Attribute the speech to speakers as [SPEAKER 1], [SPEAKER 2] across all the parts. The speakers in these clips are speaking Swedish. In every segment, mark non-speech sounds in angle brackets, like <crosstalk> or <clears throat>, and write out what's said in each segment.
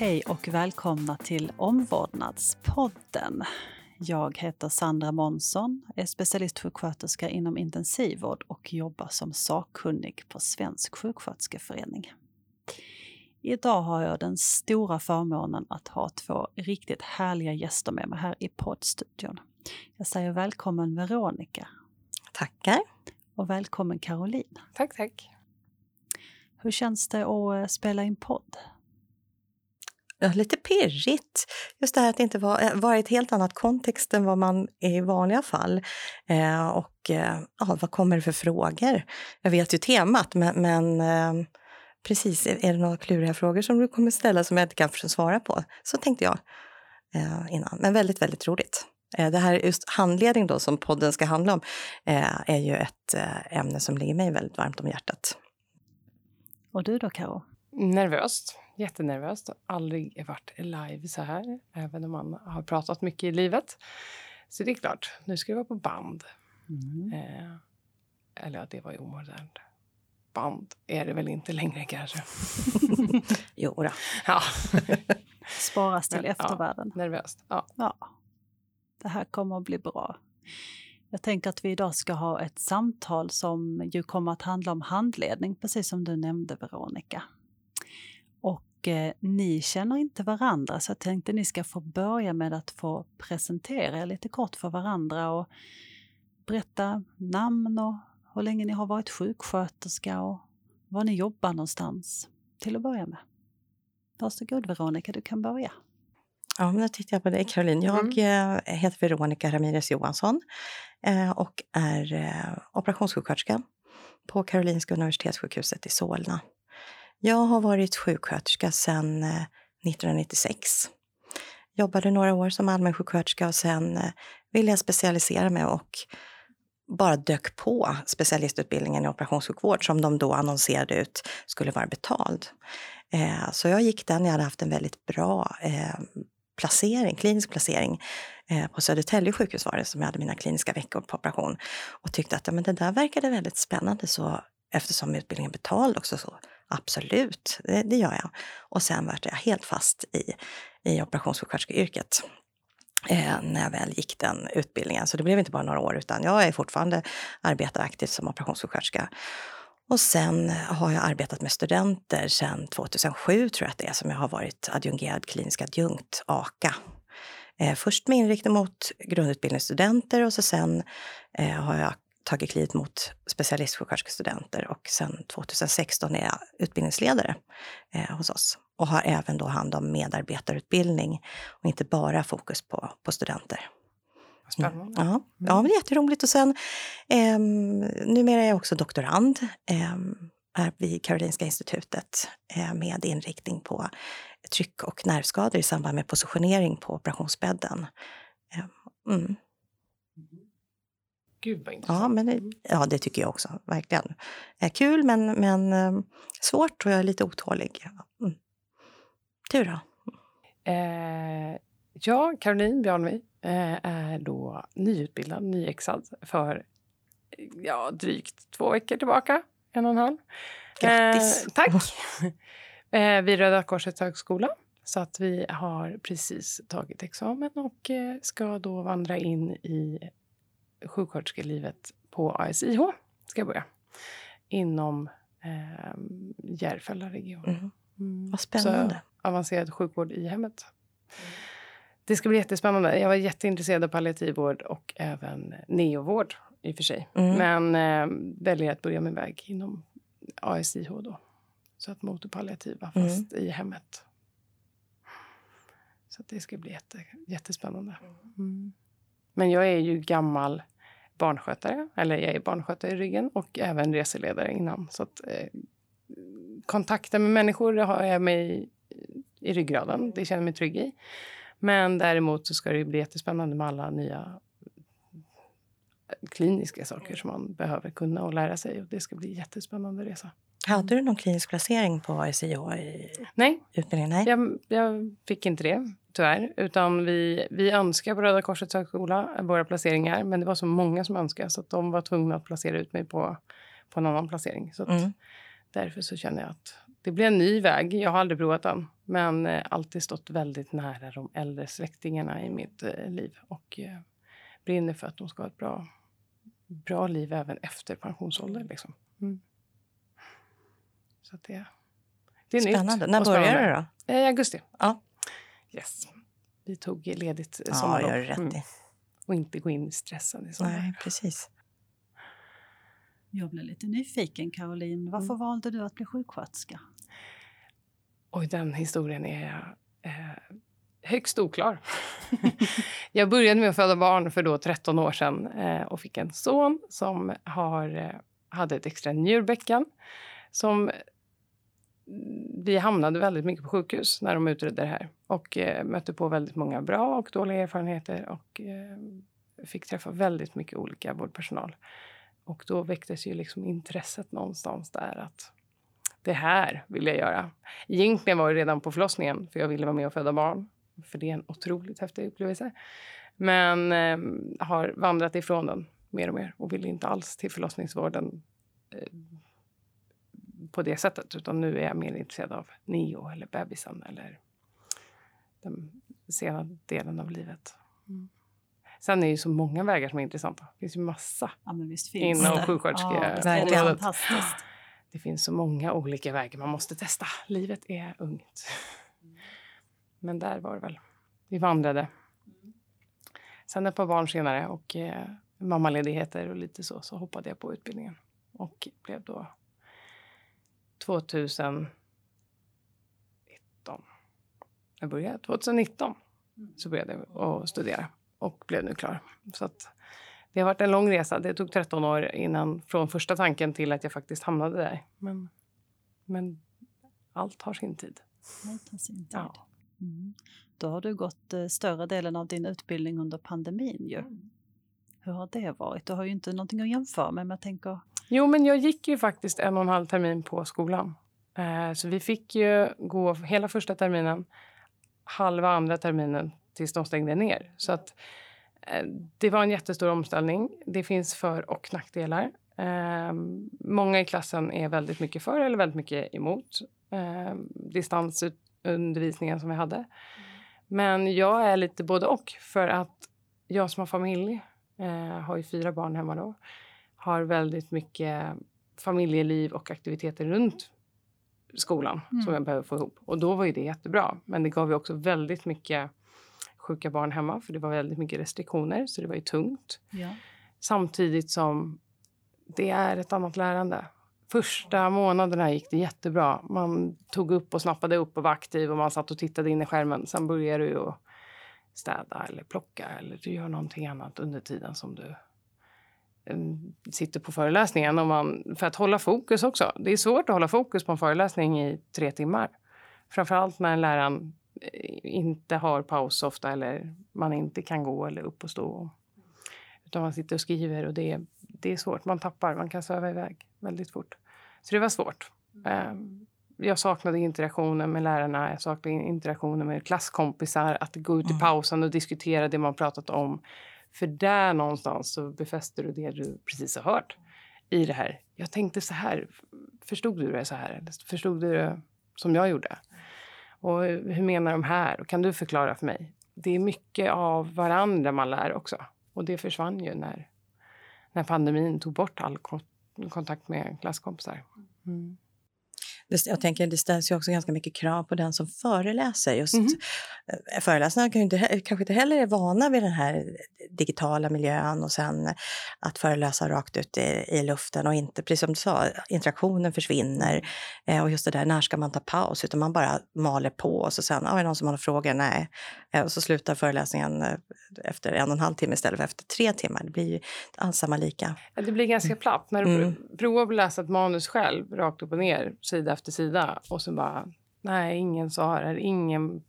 [SPEAKER 1] Hej och välkomna till Omvårdnadspodden. Jag heter Sandra Månsson, är specialistsjuksköterska inom intensivvård och jobbar som sakkunnig på Svensk sjuksköterskeförening. Idag har jag den stora förmånen att ha två riktigt härliga gäster med mig här i poddstudion. Jag säger välkommen Veronica.
[SPEAKER 2] Tackar.
[SPEAKER 1] Och välkommen Caroline.
[SPEAKER 3] Tack, tack.
[SPEAKER 1] Hur känns det att eh, spela in podd?
[SPEAKER 2] Ja, lite pirrigt. Just det här att det inte var, eh, var ett helt annat kontext än vad man är i vanliga fall. Eh, och eh, ja, vad kommer det för frågor? Jag vet ju temat, men, men eh, precis, är det några kluriga frågor som du kommer ställa som jag inte kan svara på? Så tänkte jag eh, innan. Men väldigt, väldigt roligt. Eh, det här just handledning då som podden ska handla om är ju ett ämne som ligger mig väldigt varmt om hjärtat.
[SPEAKER 1] Och du då, Karo?
[SPEAKER 3] Nervöst. Jättenervöst. Aldrig varit live så här, även om man har pratat mycket i livet. Så det är klart, nu ska det vara på band. Mm. Eh, eller ja, det var ju omodernt. Band är det väl inte längre kanske. <laughs>
[SPEAKER 2] jo då.
[SPEAKER 3] Ja. <laughs>
[SPEAKER 1] Sparas till Men, eftervärlden.
[SPEAKER 3] Ja, nervöst. Ja.
[SPEAKER 1] ja. Det här kommer att bli bra. Jag tänker att vi idag ska ha ett samtal som ju kommer att handla om handledning, precis som du nämnde Veronica. Och eh, ni känner inte varandra så jag tänkte ni ska få börja med att få presentera er lite kort för varandra och berätta namn och hur länge ni har varit sjuksköterska och var ni jobbar någonstans till att börja med. Varsågod Veronica, du kan börja.
[SPEAKER 2] Ja, men då tittar jag på dig Caroline. Jag mm. Eh, heter Veronica Ramirez Johansson eh, och är eh, operationssjuksköterska på Karolinska Universitetssjukhuset i Solna. Jag har varit sjuksköterska sedan eh, 1996. Jobbade några år som allmänsjuksköterska och sen eh, ville jag specialisera mig och bara dök på specialistutbildningen i operationssjukvård som de då annonserade ut skulle vara betald. Eh, så jag gick den, jag hade haft en väldigt bra placering, klinisk placering eh, på Södertälje sjukhus var det som jag hade mina kliniska veckor på operation och tyckte att ja, men det där verkade väldigt spännande så eftersom utbildningen betald också så absolut, det, det gör jag. Och sen var jag helt fast i, i operationssjuksköterskeyrket eh, när jag väl gick den utbildningen. Så det blev inte bara några år utan jag är fortfarande arbetar aktivt som operationssjuksköterska och sen har jag arbetat med studenter sedan 2007 tror jag att det är som jag har varit adjungerad klinisk adjunkt, AKA. Eh, först med inriktning mot grundutbildningsstudenter och så sen eh, har jag tagit klivet mot specialistsjuksköterskestudenter och sen 2016 är jag utbildningsledare eh, hos oss och har även då hand om medarbetarutbildning och inte bara fokus på, på studenter.
[SPEAKER 3] Spännande.
[SPEAKER 2] Mm. Ja, ja men jätteroligt. Och sen, eh, numera är jag också doktorand eh, vid Karolinska institutet eh, med inriktning på tryck och nervskador i samband med positionering på operationsbädden.
[SPEAKER 3] Ehm, mm. Gud vad intressant.
[SPEAKER 2] Ja, men det, ja, det tycker jag också. Verkligen. Eh, kul, men, men eh, svårt och jag är lite otålig. Mm. Du då?
[SPEAKER 3] Eh, ja, Caroline Bjarnvi Eh, är då nyutbildad, nyexad för ja, drygt två veckor tillbaka. En och en halv.
[SPEAKER 2] Grattis!
[SPEAKER 3] Eh, tack! <laughs> eh, vid Röda Korsets högskola. Så att vi har precis tagit examen och eh, ska då vandra in i sjuksköterskelivet på ASIH. Ska jag börja. Inom eh, Järfälla-regionen.
[SPEAKER 2] Mm. Mm. Vad spännande.
[SPEAKER 3] Så, avancerad sjukvård i hemmet. Mm. Det ska bli jättespännande. Jag var jätteintresserad av palliativ vård och även neovård i och för sig. Mm. Men eh, väljer att börja min väg inom ASIH då. Så att motorpalliativa mm. fast mm. i hemmet. Så det ska bli jätte, jättespännande. Mm. Men jag är ju gammal barnskötare, eller jag är barnskötare i ryggen och även reseledare innan. Så att eh, kontakten med människor har jag med i, ryggraden. Det känner jag mig trygg i. Men däremot så ska det bli jättespännande med alla nya kliniska saker som man behöver kunna och lära sig. Och det ska bli jättespännande resa.
[SPEAKER 2] Hade du någon klinisk placering på ICH i
[SPEAKER 3] Nej,
[SPEAKER 2] utbildningen?
[SPEAKER 3] Nej. Jag, jag fick inte det tyvärr. Utan vi, vi önskar på Röda Korsets högskola våra placeringar. Men det var så många som önskade så att de var tvungna att placera ut mig på, på en annan placering. Så mm. Därför så känner jag att det blir en ny väg. Jag har aldrig provat den. Men eh, alltid stått väldigt nära de äldre släktingarna i mitt eh, liv och eh, brinner för att de ska ha ett bra, bra liv även efter pensionsålder. Liksom. Mm. Så det, det är
[SPEAKER 2] Spännande.
[SPEAKER 3] nytt.
[SPEAKER 2] När börjar det då?
[SPEAKER 3] I augusti.
[SPEAKER 2] Ja.
[SPEAKER 3] Yes. Vi tog ledigt eh,
[SPEAKER 2] Ja,
[SPEAKER 3] sommarlov.
[SPEAKER 2] gör rätt
[SPEAKER 3] Mm.
[SPEAKER 2] i.
[SPEAKER 3] Och inte gå in stressad i sommar.
[SPEAKER 2] Nej, precis.
[SPEAKER 1] Jag blev lite nyfiken, Caroline. Varför valde du att bli sjuksköterska?
[SPEAKER 3] Oj, den historien är eh, högst oklar. <laughs> <laughs> jag började med att föda barn för då 13 år sedan eh, och fick en son som har, eh, hade ett extra njurbäcken. Som vi hamnade väldigt mycket på sjukhus när de utredde det här och eh, mötte på väldigt många bra och dåliga erfarenheter och eh, fick träffa väldigt mycket olika vårdpersonal. Och då väcktes ju liksom intresset någonstans där att det här vill jag göra. Egentligen var det redan på förlossningen för jag ville vara med och föda barn. För det är en otroligt häftig upplevelse. Men eh, har vandrat ifrån den mer och mer och vill inte alls till förlossningsvården eh, på det sättet. Utan nu är jag mer intresserad av neo eller bebisen eller den sena delen av livet. Mm. Sen är det ju så många vägar som är intressanta. Det finns ju massa.
[SPEAKER 1] Ja, men visst finns
[SPEAKER 3] Inom
[SPEAKER 1] det.
[SPEAKER 3] sjuksköterske-
[SPEAKER 1] Ja, det är
[SPEAKER 2] Verkligen.
[SPEAKER 1] fantastiskt.
[SPEAKER 3] Det finns så många olika vägar man måste testa. Livet är ungt. Men där var det väl. Vi vandrade. Sen ett par barn senare och eh, mammaledigheter och lite så, så hoppade jag på utbildningen. Och blev då 2019. Jag började 2019. Så började jag studera och blev nu klar. Så att det har varit en lång resa. Det tog 13 år innan från första tanken till att jag faktiskt hamnade där. Men, men allt har sin tid.
[SPEAKER 1] Allt har sin tid.
[SPEAKER 3] Ja.
[SPEAKER 1] Mm. Då har du gått eh, större delen av din utbildning under pandemin ju. Hur har det varit? Du har ju inte någonting att jämföra med, men jag tänker...
[SPEAKER 3] Jo, men jag gick ju faktiskt en och en halv termin på skolan. Eh, så vi fick ju gå hela första terminen, halva andra terminen tills de stängde ner. Så att eh, det var en jättestor omställning. Det finns för och nackdelar. Eh, många i klassen är väldigt mycket för eller väldigt mycket emot distansundervisningen som vi hade. Men jag är lite både och. För att jag som har familj, har ju fyra barn hemma då, har väldigt mycket familjeliv och aktiviteter runt skolan
[SPEAKER 1] Mm.
[SPEAKER 3] som jag behöver få ihop. Och då var ju det jättebra. Men det gav ju också väldigt mycket sjuka barn hemma för det var väldigt mycket restriktioner så det var ju tungt.
[SPEAKER 1] Ja.
[SPEAKER 3] Samtidigt som det är ett annat lärande. Första månaderna gick det jättebra. Man tog upp och snappade upp och var aktiv och man satt och tittade in i skärmen. Sen började du att städa eller plocka eller du gör någonting annat under tiden som du sitter på föreläsningen. Och man, för att hålla fokus också. Det är svårt att hålla fokus på en föreläsning i tre timmar. Framförallt när läraren eh, inte har paus ofta eller man inte kan gå eller upp och stå. Utan man sitter och skriver och det är, det är svårt. Man tappar, man kan sväva iväg väldigt fort. Så det var svårt. Eh, Jag saknade interaktionen med lärarna, jag saknade interaktionen med klasskompisar. Att gå ut i
[SPEAKER 2] Mm.
[SPEAKER 3] pausen och diskutera det man pratat om. För där någonstans så befäster du det du precis har hört i det här. Jag tänkte så här. Förstod du det så här? Förstod du det som jag gjorde? Och hur menar de här? Och kan du förklara för mig? Det är mycket av varandra man lär också. Och det försvann ju när, när pandemin tog bort all kontakt med klasskompisar. Mm.
[SPEAKER 2] Det, jag tänker, det ställs ju också ganska mycket krav på den som föreläser. Just, eh, Föreläsarna kan inte, kanske inte heller är vana vid den här digitala miljön och sen att föreläsa rakt ut i, i luften och inte, precis som du sa, interaktionen försvinner. Eh, och just det där, när ska man ta paus? Utan man bara maler på och så sen, ah, är det någon som har några frågor? Nej. Eh, och så slutar föreläsningen eh, efter en och en halv timme istället för efter tre timmar. Det blir ju alls samma lika.
[SPEAKER 3] Ja, Det blir ganska platt. När du
[SPEAKER 2] Mm.
[SPEAKER 3] pr- provar att läsa ett manus själv, rakt upp och ner, sida efter sida och så bara, nej, ingen svarar, ingen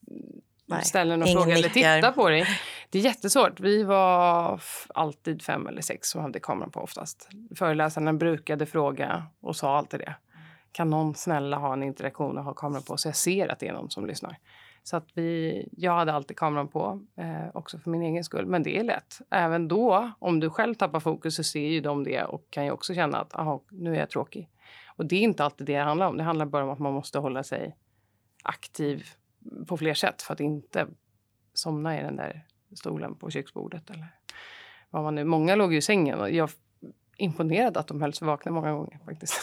[SPEAKER 2] Nej,
[SPEAKER 3] ställer någon
[SPEAKER 2] ingen
[SPEAKER 3] fråga eller tittar på dig. Det är jättesvårt. Vi var alltid fem eller sex som hade kameran på oftast. Föreläsarna brukade fråga och sa alltid det. Kan någon snälla ha en interaktion och ha kameran på så jag ser att det är någon som lyssnar. Så att vi, jag hade alltid kameran på, eh, också för min egen skull. Men det är lätt. Även då, om du själv tappar fokus så ser ju de det och kan ju också känna att aha, nu är jag tråkig. Och det är inte alltid det det handlar om. Det handlar bara om att man måste hålla sig aktiv på fler sätt för att inte somna i den där stolen på köksbordet. Eller vad man nu. Många låg ju i sängen och jag är imponerad att de höll sig vakna många gånger faktiskt.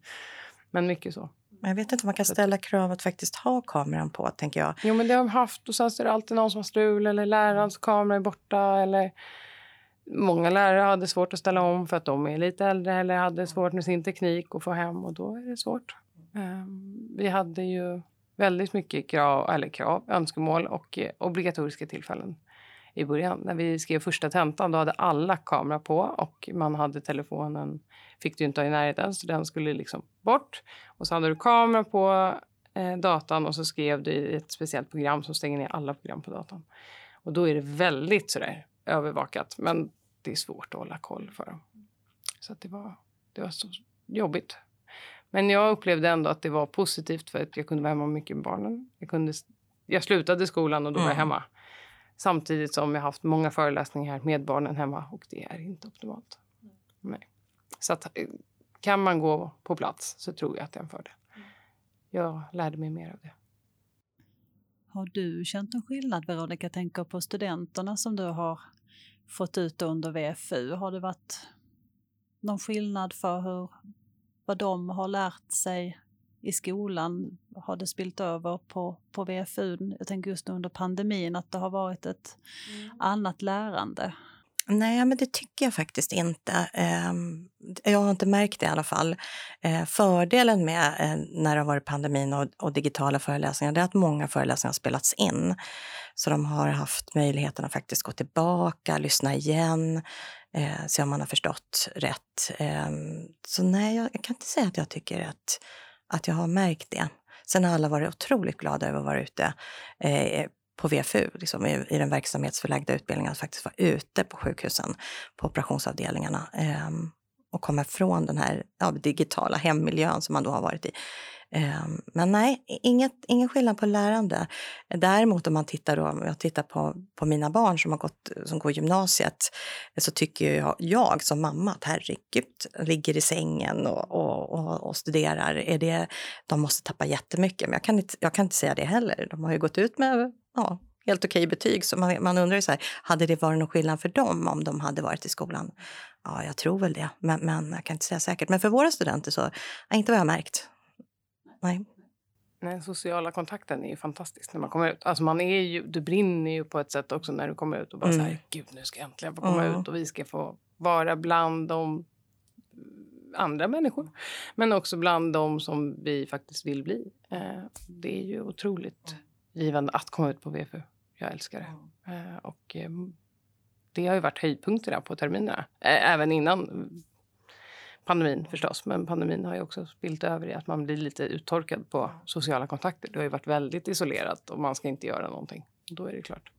[SPEAKER 3] <laughs> men mycket så.
[SPEAKER 2] Jag vet inte om man kan ställa krav att faktiskt ha kameran på, tänker jag.
[SPEAKER 3] Jo, men det har de haft och sen är det alltid någon som har strul eller lärarens kamera är borta eller Många lärare hade svårt att ställa om för att de är lite äldre eller hade svårt med sin teknik att få hem och då är det svårt. Ehm, vi hade ju väldigt mycket krav, eller krav, önskemål och eh, obligatoriska tillfällen i början. När vi skrev första tentan då hade alla kamera på och man hade telefonen, fick du inte ha i närheten så den skulle liksom bort. Och så hade du kamera på eh, datan och så skrev du i ett speciellt program som stänger ner alla program på datan. Och då är det väldigt sådär övervakat. Men det är svårt att hålla koll för dem. Så det, var, det var så jobbigt. Men jag upplevde ändå att det var positivt för att jag kunde vara hemma mycket med barnen. Jag, kunde, jag slutade skolan och då var jag mm. hemma. Samtidigt som jag haft många föreläsningar med barnen hemma och det är inte optimalt. Nej. Så att, eh, kan man gå på plats så tror jag att det är en fördel. Jag lärde mig mer av det.
[SPEAKER 1] Har du känt en skillnad, Veronica? Tänker på studenterna som du har fått ut under VFU. Har det varit någon skillnad för hur, vad de har lärt sig i skolan? Har det spilt över på, på VFU? Jag tänker just under pandemin att det har varit ett mm. annat lärande.
[SPEAKER 2] Nej, men det tycker jag faktiskt inte. Ehm, jag har inte märkt det i alla fall. Eh, fördelen med eh, när det har varit pandemin och, digitala föreläsningar är att många föreläsningar har spelats in. Så de har haft möjligheten att faktiskt gå tillbaka, lyssna igen, eh, se om man har förstått rätt. Ehm, så nej, jag kan inte säga att jag tycker att, att jag har märkt det. Sen har alla varit otroligt glada över att vara ute på VFU, liksom, i, i den verksamhetsförlagda utbildningen, att faktiskt vara ute på sjukhusen, på operationsavdelningarna eh, och komma ifrån den här ja, digitala hemmiljön som man då har varit i. Eh, men nej, inget, ingen skillnad på lärande. Däremot om man tittar, då, om jag tittar på, på mina barn som, har gått, som går gymnasiet så tycker jag, jag som mamma att herregud, ligger i sängen och, och, och, och, studerar. Är det, de måste tappa jättemycket, men jag kan, inte, jag kan inte säga det heller. De har ju gått ut med ja, helt okej betyg. Så man, man undrar ju så här, hade det varit någon skillnad för dem om de hade varit i skolan? Ja, jag tror väl det, men, men jag kan inte säga säkert. Men för våra studenter så, ja, inte vad jag har märkt. Nej.
[SPEAKER 3] Den sociala kontakten är ju fantastisk när man kommer ut. Alltså man är ju, du brinner ju på ett sätt också när du kommer ut och bara mm. så här, gud nu ska jag äntligen få komma mm. ut och vi ska få vara bland de andra människor. Men också bland de som vi faktiskt vill bli. Eh, det är ju otroligt givande att komma ut på VFU. Jag älskar det. Mm. och eh, det har ju varit höjdpunkterna på terminerna. Även innan pandemin förstås. Men pandemin har ju också spilt över i att man blir lite uttorkad på sociala kontakter. Det har ju varit väldigt isolerat och man ska inte göra någonting. Då är det klart.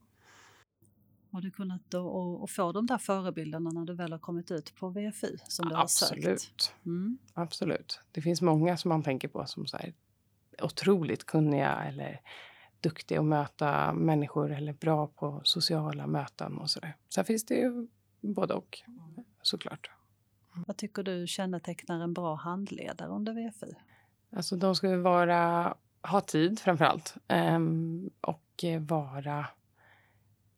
[SPEAKER 1] Har du kunnat då, få de där förebilderna när du väl har kommit ut på VFU? Som du
[SPEAKER 3] Absolut.
[SPEAKER 1] Har sökt?
[SPEAKER 3] Mm. Absolut. Det finns många som man tänker på som så här, otroligt kunniga eller duktig att möta människor eller bra på sociala möten och sådär. Sen finns det ju både och såklart.
[SPEAKER 1] Vad tycker du kännetecknar en bra handledare under VFU?
[SPEAKER 3] Alltså de ska vara, ha tid framför allt um, och vara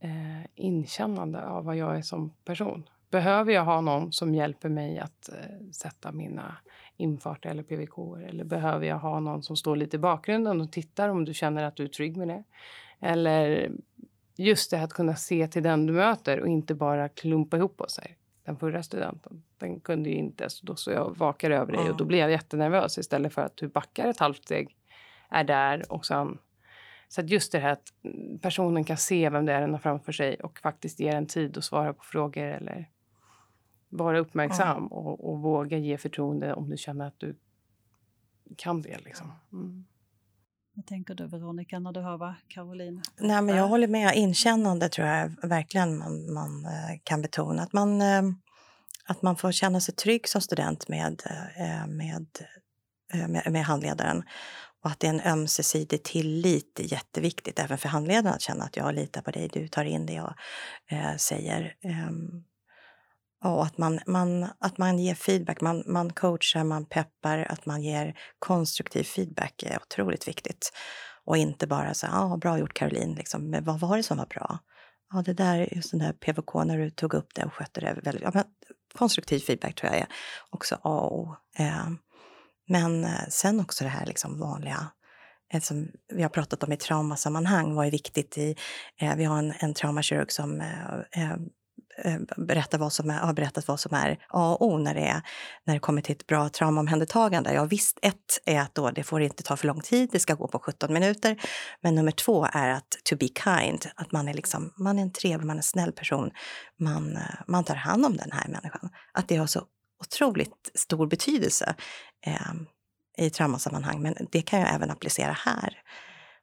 [SPEAKER 3] uh, inkännande av vad jag är som person. Behöver jag ha någon som hjälper mig att uh, sätta mina infarter eller PVK? Eller behöver jag ha någon som står lite i bakgrunden och tittar om du känner att du är trygg med det? Eller just det att kunna se till den du möter och inte bara klumpa ihop oss. Här. Den förra studenten, den kunde ju inte, så då så jag vakar över dig och då blir jag jättenervös istället för att du backar ett halvt steg, är där och sen så att just det här att personen kan se vem det är den har framför sig och faktiskt ger en tid att svara på frågor eller vara uppmärksam mm. och, och, våga ge förtroende om du känner att du kan det. Liksom. Mm.
[SPEAKER 1] Vad tänker du Veronica när du hör vad Caroline
[SPEAKER 2] Nej, men Jag håller med. Inkännande tror jag verkligen man, man eh, kan betona. Att man, eh, att man får känna sig trygg som student med, eh, med, med, med handledaren. Och att det är en ömsesidig tillit är jätteviktigt även för handledaren att känna att jag litar på dig, du tar in det jag säger. Och att man, man, att man ger feedback, man, man coachar, man peppar, att man ger konstruktiv feedback är otroligt viktigt. Och inte bara så ja, ah, bra gjort Caroline, liksom. men vad var det som var bra? Ja, det där, just den där PVK, när du tog upp det och skötte det väldigt... Ja, men, konstruktiv feedback tror jag är också A och O. Eh, men eh, sen också det här liksom vanliga eh, som vi har pratat om i traumasammanhang, vad är viktigt i... Eh, vi har en, en traumakirurg som Eh, eh Eh, berätta vad som är, har berättat vad som är A och O när det, är, när det kommer till ett bra traumaomhändertagande. Ja, visst, ett är att då det får inte ta för lång tid, det ska gå på 17 minuter. Men nummer två är att to be kind, att man är, liksom, man är en trevlig, man är en snäll person. Man, eh, man tar hand om den här människan. Att det har så otroligt stor betydelse eh, i traumasammanhang, men det kan jag även applicera här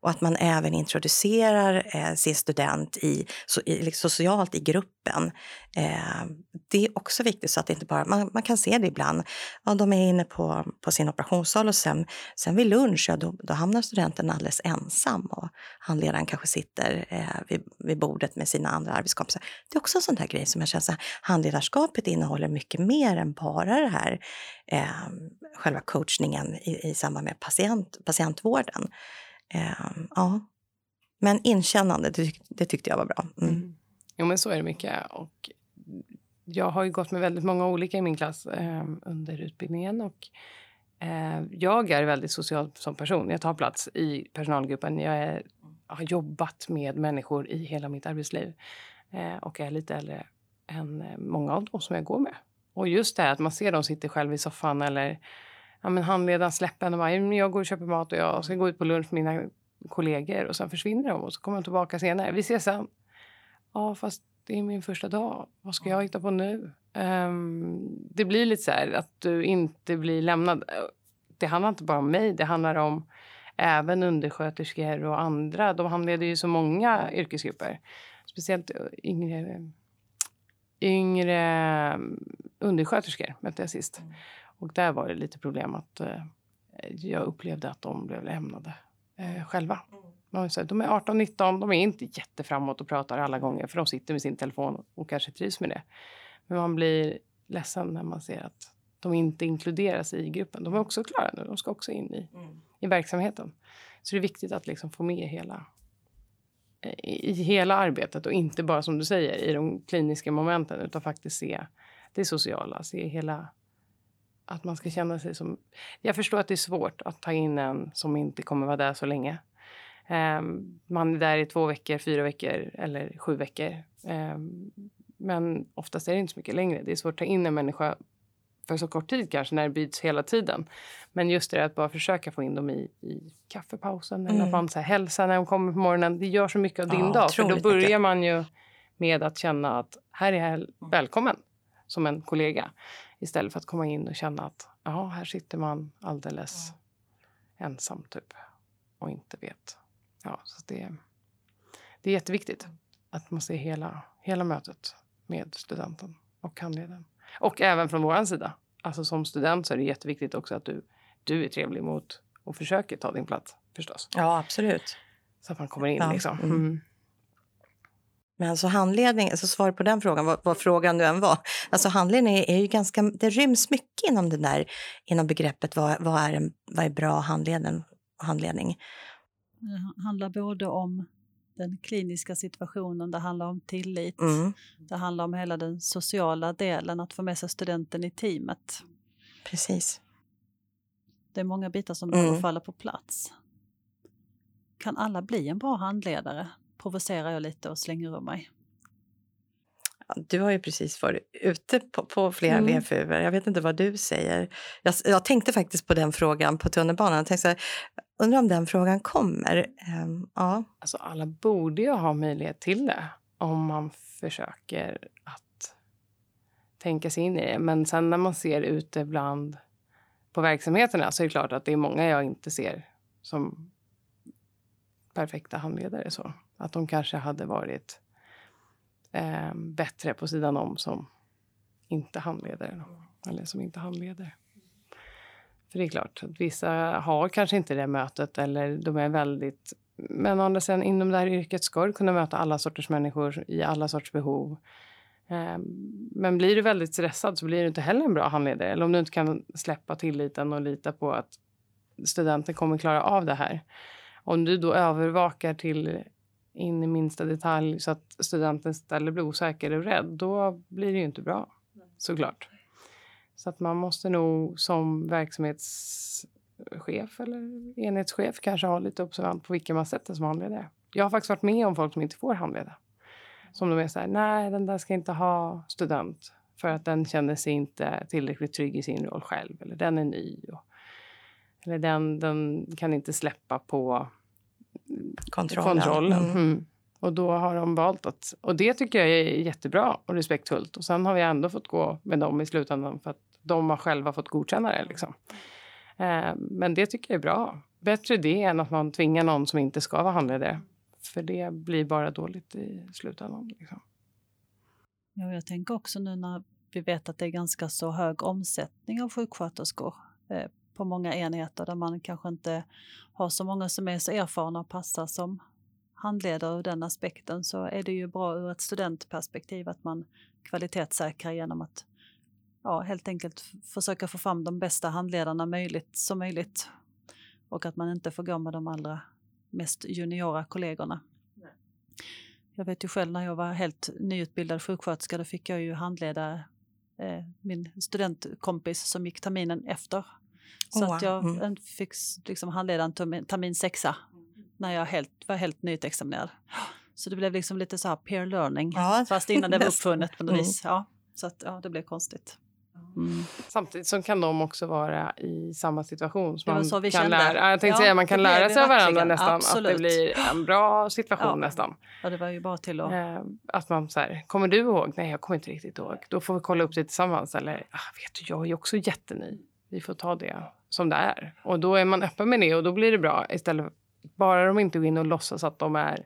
[SPEAKER 2] och att man även introducerar eh, sin student i, so, i, liksom socialt i gruppen. Eh, det är också viktigt så att det inte bara, man, man, kan se det ibland. Ja, de är inne på, på sin operationssal och sen, sen vid lunch, ja, då, då hamnar studenten alldeles ensam och handledaren kanske sitter eh, vid, vid bordet med sina andra arbetskompisar. Det är också en sån där grej som jag känner att handledarskapet innehåller mycket mer än bara det här eh, själva coachningen i, i samband med patient, patientvården. Eh, ja. Men inkännande, det, det, tyckte jag var bra. Mm. Mm.
[SPEAKER 3] Jo, men så är det mycket. Och jag har ju gått med väldigt många olika i min klass eh, under utbildningen. Och, eh, jag är väldigt social som person. Jag tar plats i personalgruppen. Jag är, har jobbat med människor i hela mitt arbetsliv eh, och är lite äldre än eh, många av dem som jag går med. Och just det här att man ser dem sitta själv i soffan eller ja, men handledaren släpper en och bara, jag går och köper mat och jag ska gå ut på lunch med mina kollegor och sen försvinner de och så kommer de tillbaka senare. Vi ses sen. Ja, fast det är min första dag. Vad ska jag hitta på nu? Um, det blir lite så här att du inte blir lämnad. Det handlar inte bara om mig, det handlar om även undersköterskor och andra. De handleder ju så många yrkesgrupper. Speciellt yngre, yngre undersköterskor mötte jag sist. Och där var det lite problem att eh, jag upplevde att de blev lämnade eh, själva. Mm. De är 18-19, de är inte jätteframåt och pratar alla gånger för de sitter med sin telefon och kanske trivs med det. Men man blir ledsen när man ser att de inte inkluderas i gruppen. De är också klara nu, de ska också in i, mm. i verksamheten. Så det är viktigt att liksom få med hela, eh, i, i hela arbetet och inte bara som du säger i de kliniska momenten utan faktiskt se det sociala, se hela att man ska känna sig som... Jag förstår att det är svårt att ta in en som inte kommer vara där så länge. Um, man är där i två veckor, fyra veckor eller sju veckor. Um, men oftast är det inte så mycket längre. Det är svårt att ta in en människa för så kort tid kanske, när det byts hela tiden. Men just det att bara försöka få in dem i, i kaffepausen mm. eller att man så här, hälsar när de kommer på morgonen. Det gör så mycket av din ja, dag. För då börjar mycket. man ju med att känna att här är jag välkommen som en kollega. Istället för att komma in och känna att ja, här sitter man alldeles mm. ensam typ och inte vet. Ja, så det, det är jätteviktigt att man ser hela, hela mötet med studenten och handledaren. Och även från vår sida. Alltså som student så är det jätteviktigt också att du, du är trevlig mot och försöker ta din plats förstås.
[SPEAKER 2] Ja, absolut.
[SPEAKER 3] Så att man kommer in ja. liksom. Mm.
[SPEAKER 2] Men alltså handledning, alltså svar på den frågan, vad, vad, frågan nu än var. Alltså handledning är ju ganska, det ryms mycket inom det där, inom begreppet vad, vad, är, en, vad är bra handledning, handledning.
[SPEAKER 1] Det handlar både om den kliniska situationen, det handlar om tillit, mm. det handlar om hela den sociala delen, att få med sig studenten i teamet.
[SPEAKER 2] Precis.
[SPEAKER 1] Det är många bitar som behöver mm. falla på plats. Kan alla bli en bra handledare? Provocerar jag lite och slänger ur mig.
[SPEAKER 2] Du har ju precis varit ute på, på flera mm. VFU. Jag vet inte vad du säger. Jag, jag, tänkte faktiskt på den frågan på tunnelbanan. Jag tänkte så här, undrar om den frågan kommer. Um, ja.
[SPEAKER 3] Alltså, alla borde ju ha möjlighet till det om man försöker att tänka sig in i det. Men sen när man ser ute bland på verksamheterna så är det klart att det är många jag inte ser som perfekta handledare. Så. Att de kanske hade varit eh, bättre på sidan om som inte handledare. Eller som inte handleder. För det är klart att vissa har kanske inte det mötet eller de är väldigt... Men å andra sidan, inom det här yrket ska du kunna möta alla sorters människor i alla sorts behov. Ehm, men blir du väldigt stressad så blir du inte heller en bra handledare. Eller om du inte kan släppa tilliten och lita på att studenten kommer klara av det här Om du då övervakar till in i minsta detalj så att studenten istället blir osäker och rädd, då blir det ju inte bra såklart. Så att man måste nog som verksamhetschef eller enhetschef kanske ha lite observant på vilka man sätter som handledare. Jag har faktiskt varit med om folk som inte får handleda. Som de är så här, nej den där ska inte ha student för att den känner sig inte tillräckligt trygg i sin roll själv. Eller den är ny. Och, eller den, den kan inte släppa på
[SPEAKER 2] Kontrollen.
[SPEAKER 3] kontroll.
[SPEAKER 2] Mm.
[SPEAKER 3] Mm. Och då har de valt att... Och det tycker jag är jättebra och respektfullt. Och sen har vi ändå fått gå med dem i slutändan för att de har själva fått godkänna det. Liksom. Eh, men det tycker jag är bra. Bättre det än att man tvingar någon som inte ska vara handledare. För det blir bara dåligt i slutändan. Liksom.
[SPEAKER 1] Ja, jag tänker också nu när vi vet att det är ganska så hög omsättning av sjuksköterskor eh, på många enheter där man kanske inte har så många som är så erfarna och passar som handledare ur den aspekten så är det ju bra ur ett studentperspektiv att man kvalitetssäkrar genom att ja, helt enkelt försöka få fram de bästa handledarna möjligt som möjligt och att man inte får gå med de allra mest juniora kollegorna. Jag vet ju själv när jag var helt nyutbildad sjuksköterska, då fick jag ju handleda eh, min studentkompis som gick terminen efter. Så
[SPEAKER 2] Oh,
[SPEAKER 1] att jag
[SPEAKER 2] mm.
[SPEAKER 1] fick liksom handleda en termin, termin sexa när jag helt, var helt nyutexaminerad. Så det blev liksom lite så här peer learning,
[SPEAKER 2] Ja,
[SPEAKER 1] fast innan det var <laughs> uppfunnet på något
[SPEAKER 2] Mm.
[SPEAKER 1] vis. Ja, så att, ja, det blev konstigt. Mm.
[SPEAKER 3] Samtidigt så kan de också vara i samma situation.
[SPEAKER 1] Var
[SPEAKER 3] man
[SPEAKER 1] så vi
[SPEAKER 3] kan
[SPEAKER 1] kände.
[SPEAKER 3] lära, ja, jag tänkte
[SPEAKER 1] Ja,
[SPEAKER 3] säga, man kan lära sig av varandra nästan. Att
[SPEAKER 1] Absolut.
[SPEAKER 3] det blir en bra situation
[SPEAKER 1] Ja.
[SPEAKER 3] nästan.
[SPEAKER 1] Ja, det var ju bara till att...
[SPEAKER 3] Eh, att man så här, kommer du ihåg? Nej, jag kommer inte riktigt ihåg. Då får vi kolla upp det tillsammans. Eller, ah, vet du, jag är ju också jätteny. Vi får ta det som det är. Och då är man öppen med det och då blir det bra. Istället bara de inte går in och låtsas att de är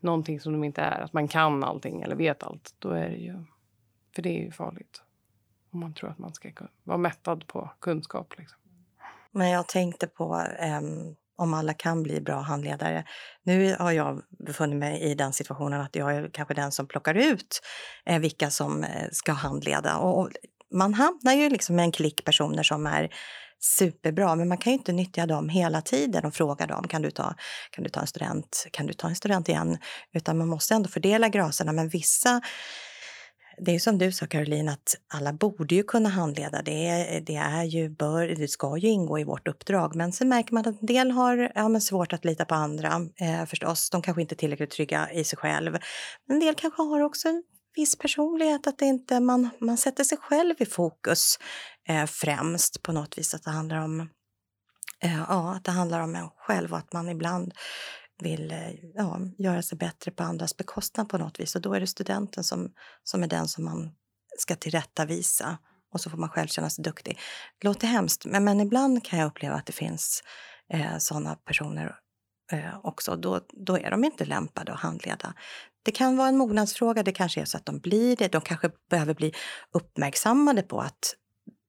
[SPEAKER 3] någonting som de inte är. Att man kan allting eller vet allt. Då är det ju... För det är ju farligt. Om man tror att man ska vara mättad på kunskap. Liksom.
[SPEAKER 2] Men jag tänkte på ehm, om alla kan bli bra handledare. Nu har jag befunnit mig i den situationen att jag är kanske den som plockar ut eh, vilka som eh, ska handleda. Och, och man hamnar ju liksom med en klick personer som är superbra, men man kan ju inte nyttja dem hela tiden och fråga dem, kan du ta, kan du ta en student, kan du ta en student igen? Utan man måste ändå fördela graserna, men vissa det är som du sa Caroline, att alla borde ju kunna handleda. Det, är, det, är ju, bör, det ska ju ingå i vårt uppdrag. Men sen märker man att en del har ja, men svårt att lita på andra eh, förstås. De kanske inte är tillräckligt trygga i sig själv. En del kanske har också en viss personlighet, att det inte, man, man sätter sig själv i fokus eh, främst på något vis. Att det handlar om eh, ja, att det handlar om en själv och att man ibland vill eh, ja, göra sig bättre på andras bekostnad på något vis. Och då är det studenten som, som är den som man ska tillrättavisa. Och så får man själv känna sig duktig. Det låter hemskt, men, men ibland kan jag uppleva att det finns eh, sådana personer eh, också. Då, då är de inte lämpade att handleda. Det kan vara en mognadsfråga, det kanske är så att de blir det. De kanske behöver bli uppmärksammade på att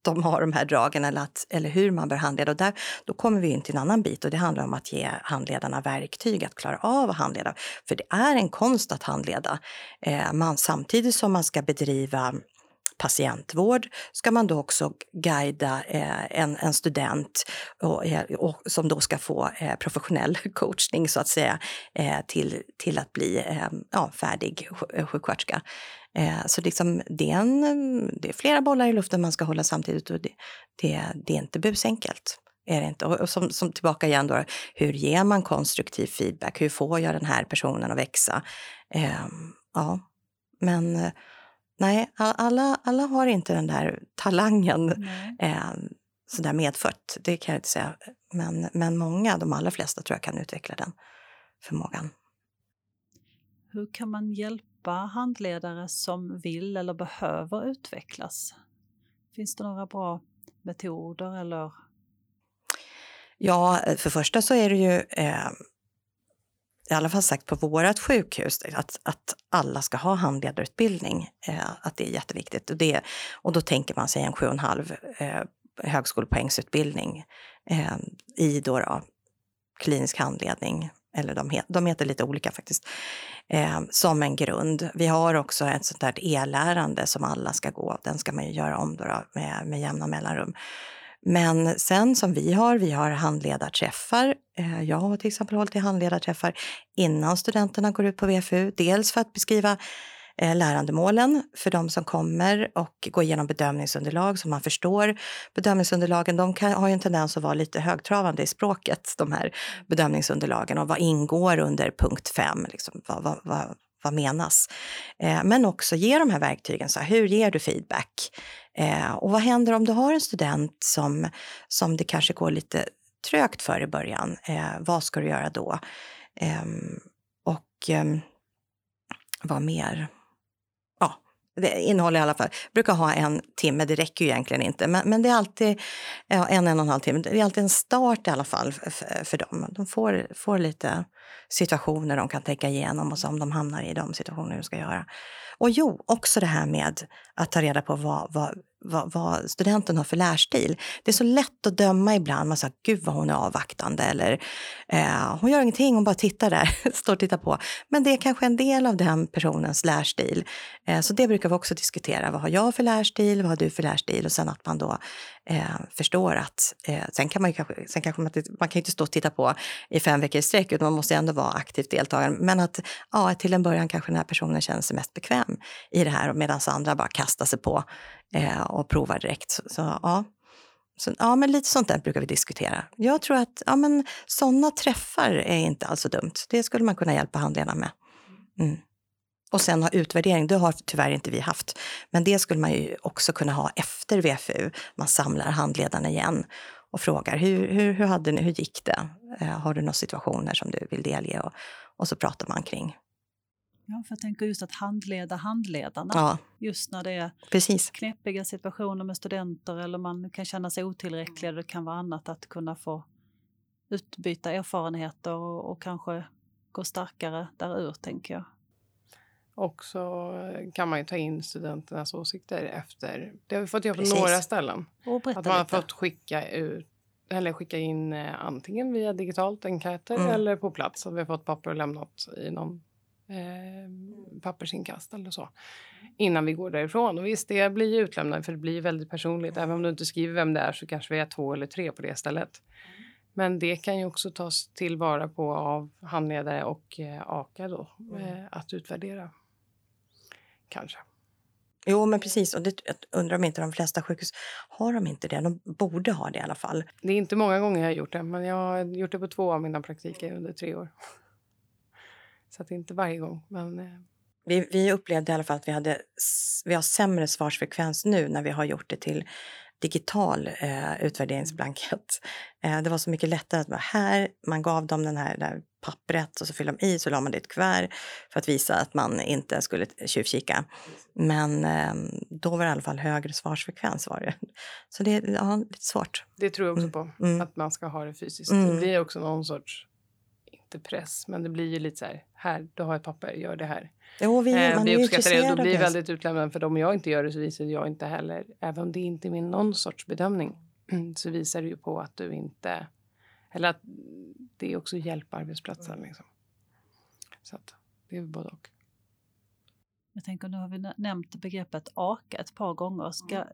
[SPEAKER 2] de har de här dragen eller, att, eller hur man bör handleda. Och där, då kommer vi in till en annan bit och det handlar om att ge handledarna verktyg att klara av att handleda. För det är en konst att handleda. Eh, man, samtidigt som man ska bedriva patientvård ska man då också guida eh, en, en student och, eh, och, som då ska få eh, professionell <laughs> coachning så att säga eh, till, till att bli eh, ja, färdig eh, sjuksköterska. Eh, så liksom, det, är en, det är flera bollar i luften man ska hålla samtidigt och det, det, det är inte busenkelt. Är det inte. Och, och som, som tillbaka igen då, hur ger man konstruktiv feedback? Hur får jag den här personen att växa? Eh, ja, men eh, nej, alla, alla har inte den där talangen eh, sådär medfött. Det kan jag inte säga. Men, men många, de allra flesta tror jag kan utveckla den förmågan.
[SPEAKER 1] Hur kan man hjälpa handledare som vill eller behöver utvecklas? Finns det några bra metoder eller?
[SPEAKER 2] Ja, för första så är det ju eh, i alla fall sagt på vårt sjukhus att, att alla ska ha handledarutbildning. Eh, att det är jätteviktigt. Och, det, och då tänker man sig en sju och en halv eh, högskolepoängsutbildning eh, i då, då klinisk handledning. Eller de, het, de heter lite olika faktiskt. Eh, som en grund. Vi har också ett sånt där e-lärande som alla ska gå. Den ska man ju göra om då, då med, med jämna mellanrum. Men sen som vi har, vi har handledarträffar. Eh, jag har till exempel hållit i handledarträffar innan studenterna går ut på VFU. Dels för att beskriva eh, lärandemålen för de som kommer och gå igenom bedömningsunderlag så man förstår bedömningsunderlagen. De kan, har ju en tendens att vara lite högtravande i språket, de här bedömningsunderlagen och vad ingår under punkt 5? Liksom, vad, vad, vad, vad menas? Eh, men också ge de här verktygen. Så här, hur ger du feedback? Eh, och vad händer om du har en student som, som det kanske går lite trögt för i början? Eh, vad ska du göra då? Eh, och ehm, vad mer? Ja, det innehåller i alla fall, jag brukar ha en timme, det räcker ju egentligen inte, men, men det är alltid ja, en, en och en halv timme. Det är alltid en start i alla fall för, för dem. De får, får lite situationer de kan tänka igenom och så om de hamnar i de situationer de ska göra. Och jo, också det här med att ta reda på vad, vad, vad, vad, studenten har för lärstil. Det är så lätt att döma ibland. Man säger, gud vad hon är avvaktande eller eh, hon gör ingenting, hon bara tittar där, <laughs> står och tittar på. Men det är kanske en del av den personens lärstil. Eh, så det brukar vi också diskutera. Vad har jag för lärstil? Vad har du för lärstil? Och sen att man då eh, förstår att, eh, sen kan man ju kanske, sen kanske man, man kan inte stå och titta på i fem veckor i sträck, utan man måste ändå vara aktivt deltagare. Men att ja, till en början kanske den här personen känner sig mest bekväm i det här medan andra bara kastar sig på eh, och provar direkt. Så, så, ja. Så, ja, men lite sånt där brukar vi diskutera. Jag tror att ja, men sådana träffar är inte alls så dumt. Det skulle man kunna hjälpa handledarna med. Mm. Och sen ha utvärdering, det har tyvärr inte vi haft. Men det skulle man ju också kunna ha efter VFU. Man samlar handledarna igen och frågar hur, hur, hur, hade ni, hur gick det? Eh, har du några situationer som du vill delge? Och, och så pratar man kring.
[SPEAKER 1] Ja, för jag tänker just att handleda handledarna.
[SPEAKER 2] Ja.
[SPEAKER 1] Just när det är
[SPEAKER 2] Precis.
[SPEAKER 1] knepiga situationer med studenter eller man kan känna sig otillräcklig. Det kan vara annat att kunna få utbyta erfarenheter och, och kanske gå starkare därur, tänker jag.
[SPEAKER 3] Och så kan man ju ta in studenternas åsikter efter. Det har vi fått göra på Precis. några ställen. att man har fått skicka ut eller skicka in eh, antingen via digitalt enkäter mm. eller på plats. Så vi har fått papper och lämnat i någon eh, pappersinkast eller så innan vi går därifrån. Och visst, det blir utlämnande för det blir väldigt personligt. Även om du inte skriver vem det är så kanske vi är två eller tre på det stället. Men det kan ju också tas tillvara på av handledare och eh, AKA då, eh, att utvärdera kanske.
[SPEAKER 2] Jo, men precis. Och det undrar om inte de flesta sjukhus har de inte det. De borde ha det i alla fall.
[SPEAKER 3] Det är inte många gånger jag har gjort det, men jag har gjort det på två av mina praktiker under tre år. Så att inte varje gång, men... Eh.
[SPEAKER 2] Vi, vi upplevde i alla fall att vi, hade, vi har sämre svarsfrekvens nu när vi har gjort det till digital eh, utvärderingsblankett. Eh, det var så mycket lättare att vara här, man gav dem den här där pappret och så fyllde de i så la man det i ett kuvert för att visa att man inte skulle tjuvkika. Men eh, då var det i alla fall högre svarsfrekvens var det. Så det är ja, lite svårt.
[SPEAKER 3] Det tror jag också mm. på, mm. att man ska ha det fysiskt. Mm. Det blir också någon sorts, inte press, men det blir ju lite så här, här, du har ett papper, gör det här.
[SPEAKER 2] Jo, vi, eh, man vi uppskattar det
[SPEAKER 3] och då blir det väldigt utlämnande för om jag inte gör det så visar jag inte heller, även om det inte är min någon sorts bedömning, <clears throat> så visar det ju på att du inte, eller att det är också hjälp arbetsplatsen. Liksom. Så att det är både och.
[SPEAKER 1] Jag tänker, nu har vi nämnt begreppet AKA ett par gånger. Ska, mm.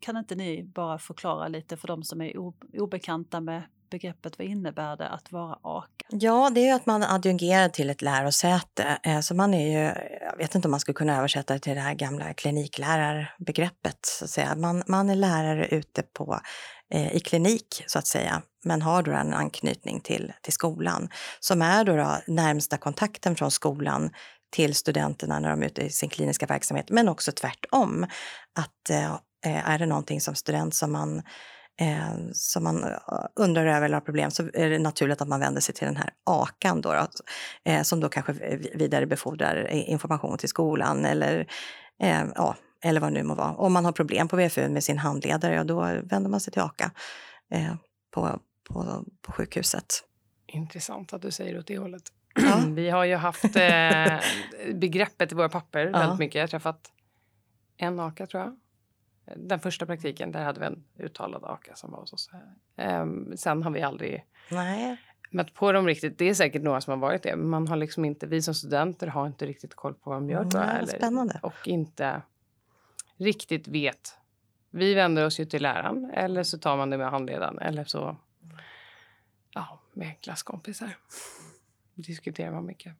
[SPEAKER 1] kan inte ni bara förklara lite för de som är obekanta med begreppet, vad innebär det att vara AKA?
[SPEAKER 2] Ja, det är ju att man adjungerar till ett lärosäte. Eh, så man är ju, jag vet inte om man skulle kunna översätta det till det här gamla kliniklärarbegreppet. Så att säga. Man, man är lärare ute på, eh, i klinik, så att säga, men har då en anknytning till, till skolan som är då, då närmsta kontakten från skolan till studenterna när de är ute i sin kliniska verksamhet, men också tvärtom. Att eh, eh är det någonting som student som man eh, som man eh, undrar över eller har problem så är det naturligt att man vänder sig till den här AKAN då, då eh, som då kanske vidarebefordrar information till skolan eller, eh, ja, eller vad det nu må vara. Om man har problem på VFU med sin handledare, ja, då vänder man sig till AKA eh, på, på, på sjukhuset.
[SPEAKER 3] Intressant att du säger åt det hållet. Ja. <clears throat> Vi har ju haft eh, begreppet i våra papper ja. väldigt mycket. Jag har träffat en AKA tror jag den första praktiken där hade vi en uttalad AKA som var hos oss. Um, sen har vi aldrig
[SPEAKER 2] Nej.
[SPEAKER 3] mött på dem riktigt. Det är säkert några som har varit det. Men man har liksom inte, vi som studenter har inte riktigt koll på vad de gör.
[SPEAKER 2] Mm, eller,
[SPEAKER 3] och inte riktigt vet vi vänder oss ju till läraren eller så tar man det med handledaren eller så ja, med klasskompisar. Diskuterar man mycket.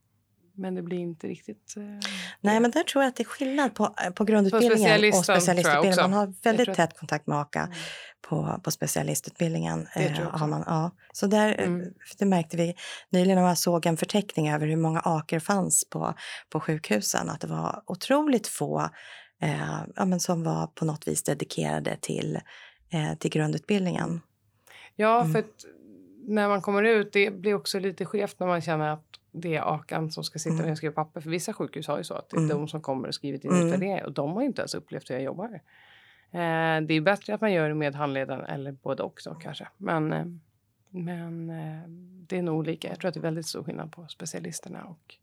[SPEAKER 3] Men det blir inte riktigt... Eh,
[SPEAKER 2] Nej, men där tror jag att det är skillnad på, eh, på grundutbildningen på och specialistutbildningen. Man har väldigt tät kontakt med AKA mm. på, på specialistutbildningen. Eh, har man, ja. Så där, eh, mm. det märkte vi nyligen när man såg en förteckning över hur många AKER fanns på, på sjukhusen. Att det var otroligt få eh, ja, men som var på något vis dedikerade till, eh, till grundutbildningen.
[SPEAKER 3] Ja, mm. för när man kommer ut, det blir också lite skevt när man känner att det är AKAN som ska sitta mm. och skriva papper. För vissa sjukhus har ju så att det är mm. de som kommer och skrivit in mm. utvärderingar och de har inte ens upplevt hur jag jobbar. Eh, det är bättre att man gör det med handledaren eller både och då kanske. Men, eh, men eh, det är nog olika. Jag tror att det är väldigt stor skillnad på specialisterna och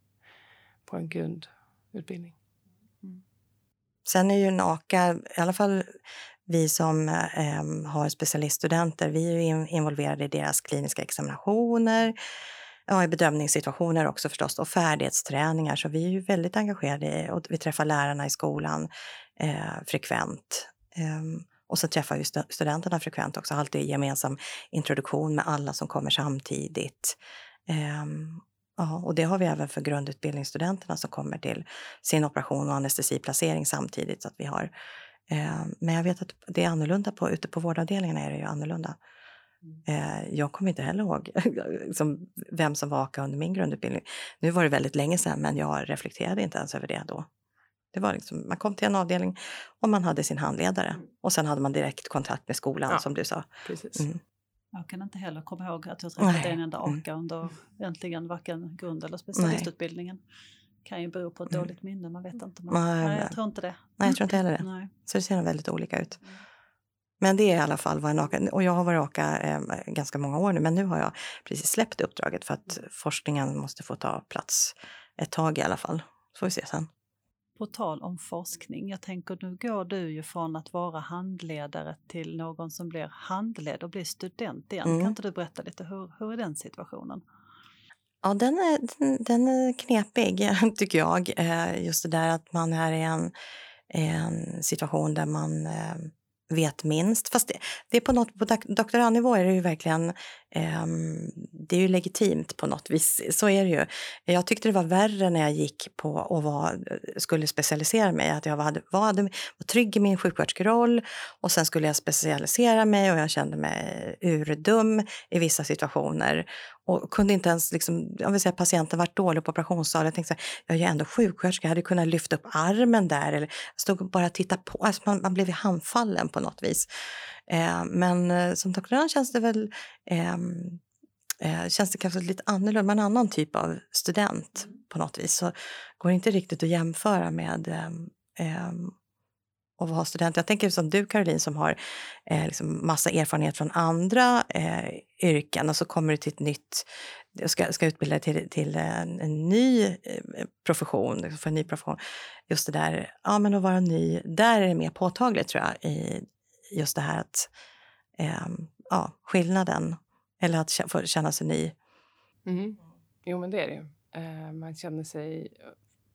[SPEAKER 3] på en grundutbildning.
[SPEAKER 2] Mm. Sen är ju en AKA, i alla fall vi som eh, har specialiststudenter, vi är ju involverade i deras kliniska examinationer, ja, i bedömningssituationer också förstås och färdighetsträningar. Så vi är ju väldigt engagerade och vi träffar lärarna i skolan eh, frekvent. Um, och så träffar vi studenterna frekvent också, alltid gemensam introduktion med alla som kommer samtidigt. Um, ja, och det har vi även för grundutbildningsstudenterna som kommer till sin operation och anestesiplacering samtidigt. Så att vi har. Ehm, men jag vet att det är annorlunda på, ute på vårdavdelningarna är det ju annorlunda. Eh, jag kommer inte heller ihåg <laughs> liksom, vem som var AKA under min grundutbildning. Nu var det väldigt länge sedan, men jag reflekterade inte ens över det då. Det var liksom, man kom till en avdelning och man hade sin handledare mm. och sen hade man direkt kontakt med skolan ja, som du sa.
[SPEAKER 3] Precis. Mm.
[SPEAKER 1] Jag kan inte heller komma ihåg att jag träffade en enda AKA mm. under egentligen varken grund eller specialistutbildningen. Det kan ju bero på ett mm. dåligt minne, man vet inte. Men, nej, nej, jag tror inte det.
[SPEAKER 2] Nej, jag tror inte heller det. Nej. Så det ser väldigt olika ut. Men det är i alla fall vad en AKA... Och jag har varit AKA eh, ganska många år nu, men nu har jag precis släppt uppdraget för att forskningen måste få ta plats ett tag i alla fall. Så får vi se sen.
[SPEAKER 1] På tal om forskning, jag tänker nu går du ju från att vara handledare till någon som blir handledd och blir student igen. Mm. Kan inte du berätta lite, hur, hur är den situationen?
[SPEAKER 2] Ja, den är, den, den är knepig <laughs> tycker jag. Eh, just det där att man är i en, en situation där man eh, vet minst. Fast det, det är på något, på doktorandnivå är det ju verkligen, eh, det är ju legitimt på något vis. Så är det ju. Jag tyckte det var värre när jag gick på och var, skulle specialisera mig. Att jag var, var, var trygg i min sjuksköterskeroll och sen skulle jag specialisera mig och jag kände mig urdum i vissa situationer och kunde inte ens, liksom, jag vill säga patienten varit dålig på operationssalen. Jag tänkte så här, jag är ändå sjuksköterska, jag hade kunnat lyfta upp armen där eller stod och bara titta på. Alltså man, man blev handfallen på något vis. Eh, men eh, som doktorand känns det väl ehm, eh, känns det kanske lite annorlunda, är en annan typ av student på något vis. Så går det inte riktigt att jämföra med att vara student. Jag tänker som du Caroline som har eh, liksom massa erfarenhet från andra eh, yrken och så kommer du till ett nytt, ska, ska utbilda dig till, till en, en ny eh, profession, liksom för en ny profession. Just det där, ja men att vara ny, där är det mer påtagligt tror jag i just det här att, eh, ja, skillnaden eller att få känna sig ny.
[SPEAKER 3] Mm. Jo men det är det ju. Eh, man känner sig, eh,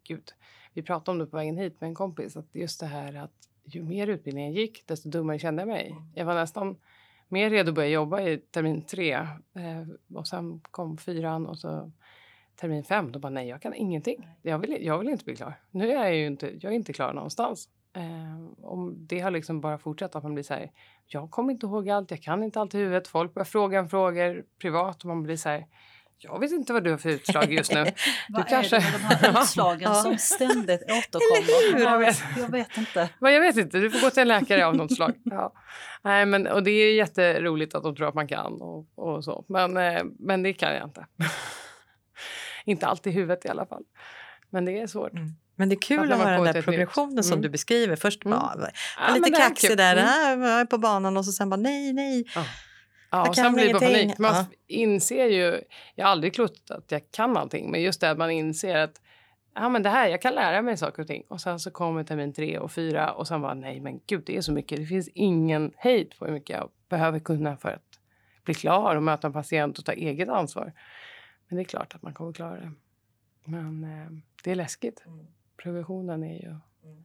[SPEAKER 3] gud, vi pratade om det på vägen hit med en kompis, att just det här att ju mer utbildningen gick, desto dummare kände jag mig. Mm. Jag var nästan mer redo att börja jobba i termin tre eh, och sen kom fyran och så termin fem. Då bara nej, jag kan ingenting. Jag vill, jag vill inte bli klar. Nu är jag ju inte, jag är inte klar någonstans. Eh, om det har liksom bara fortsatt att man blir så här. Jag kommer inte ihåg allt, jag kan inte allt i huvudet. Folk börjar fråga en frågor privat och man blir så här. Jag vet inte vad du har för utslag just nu. <laughs>
[SPEAKER 1] vad kanske... är det med de här <laughs> utslagen som ständigt återkommer?
[SPEAKER 3] Jag vet.
[SPEAKER 1] jag vet inte.
[SPEAKER 3] Men jag vet inte, du får gå till en läkare av något slag. Ja. Nej, men, och det är jätteroligt att de tror att man kan och, och så. Men, eh, men det kan jag inte. <laughs> inte alltid i huvudet i alla fall. Men det är svårt. Mm.
[SPEAKER 2] Men det är kul att, höra den där progressionen mm. som du beskriver. Först mm. bara, ja, lite kaxig där, mm. på banan och så sen bara nej, nej.
[SPEAKER 3] Ja. Ja, och sen blir det panik. Man ja. inser ju... Jag har aldrig trott att jag kan allting, men just det att man inser att ja, men det här, jag kan lära mig saker och ting. Och sen så kommer termin tre och fyra och sen bara nej men gud det är så mycket. Det finns ingen hejd på hur mycket jag behöver kunna för att bli klar och möta en patient och ta eget ansvar. Men det är klart att man kommer klara det. Men eh, det är läskigt. Mm. Progressionen är ju mm.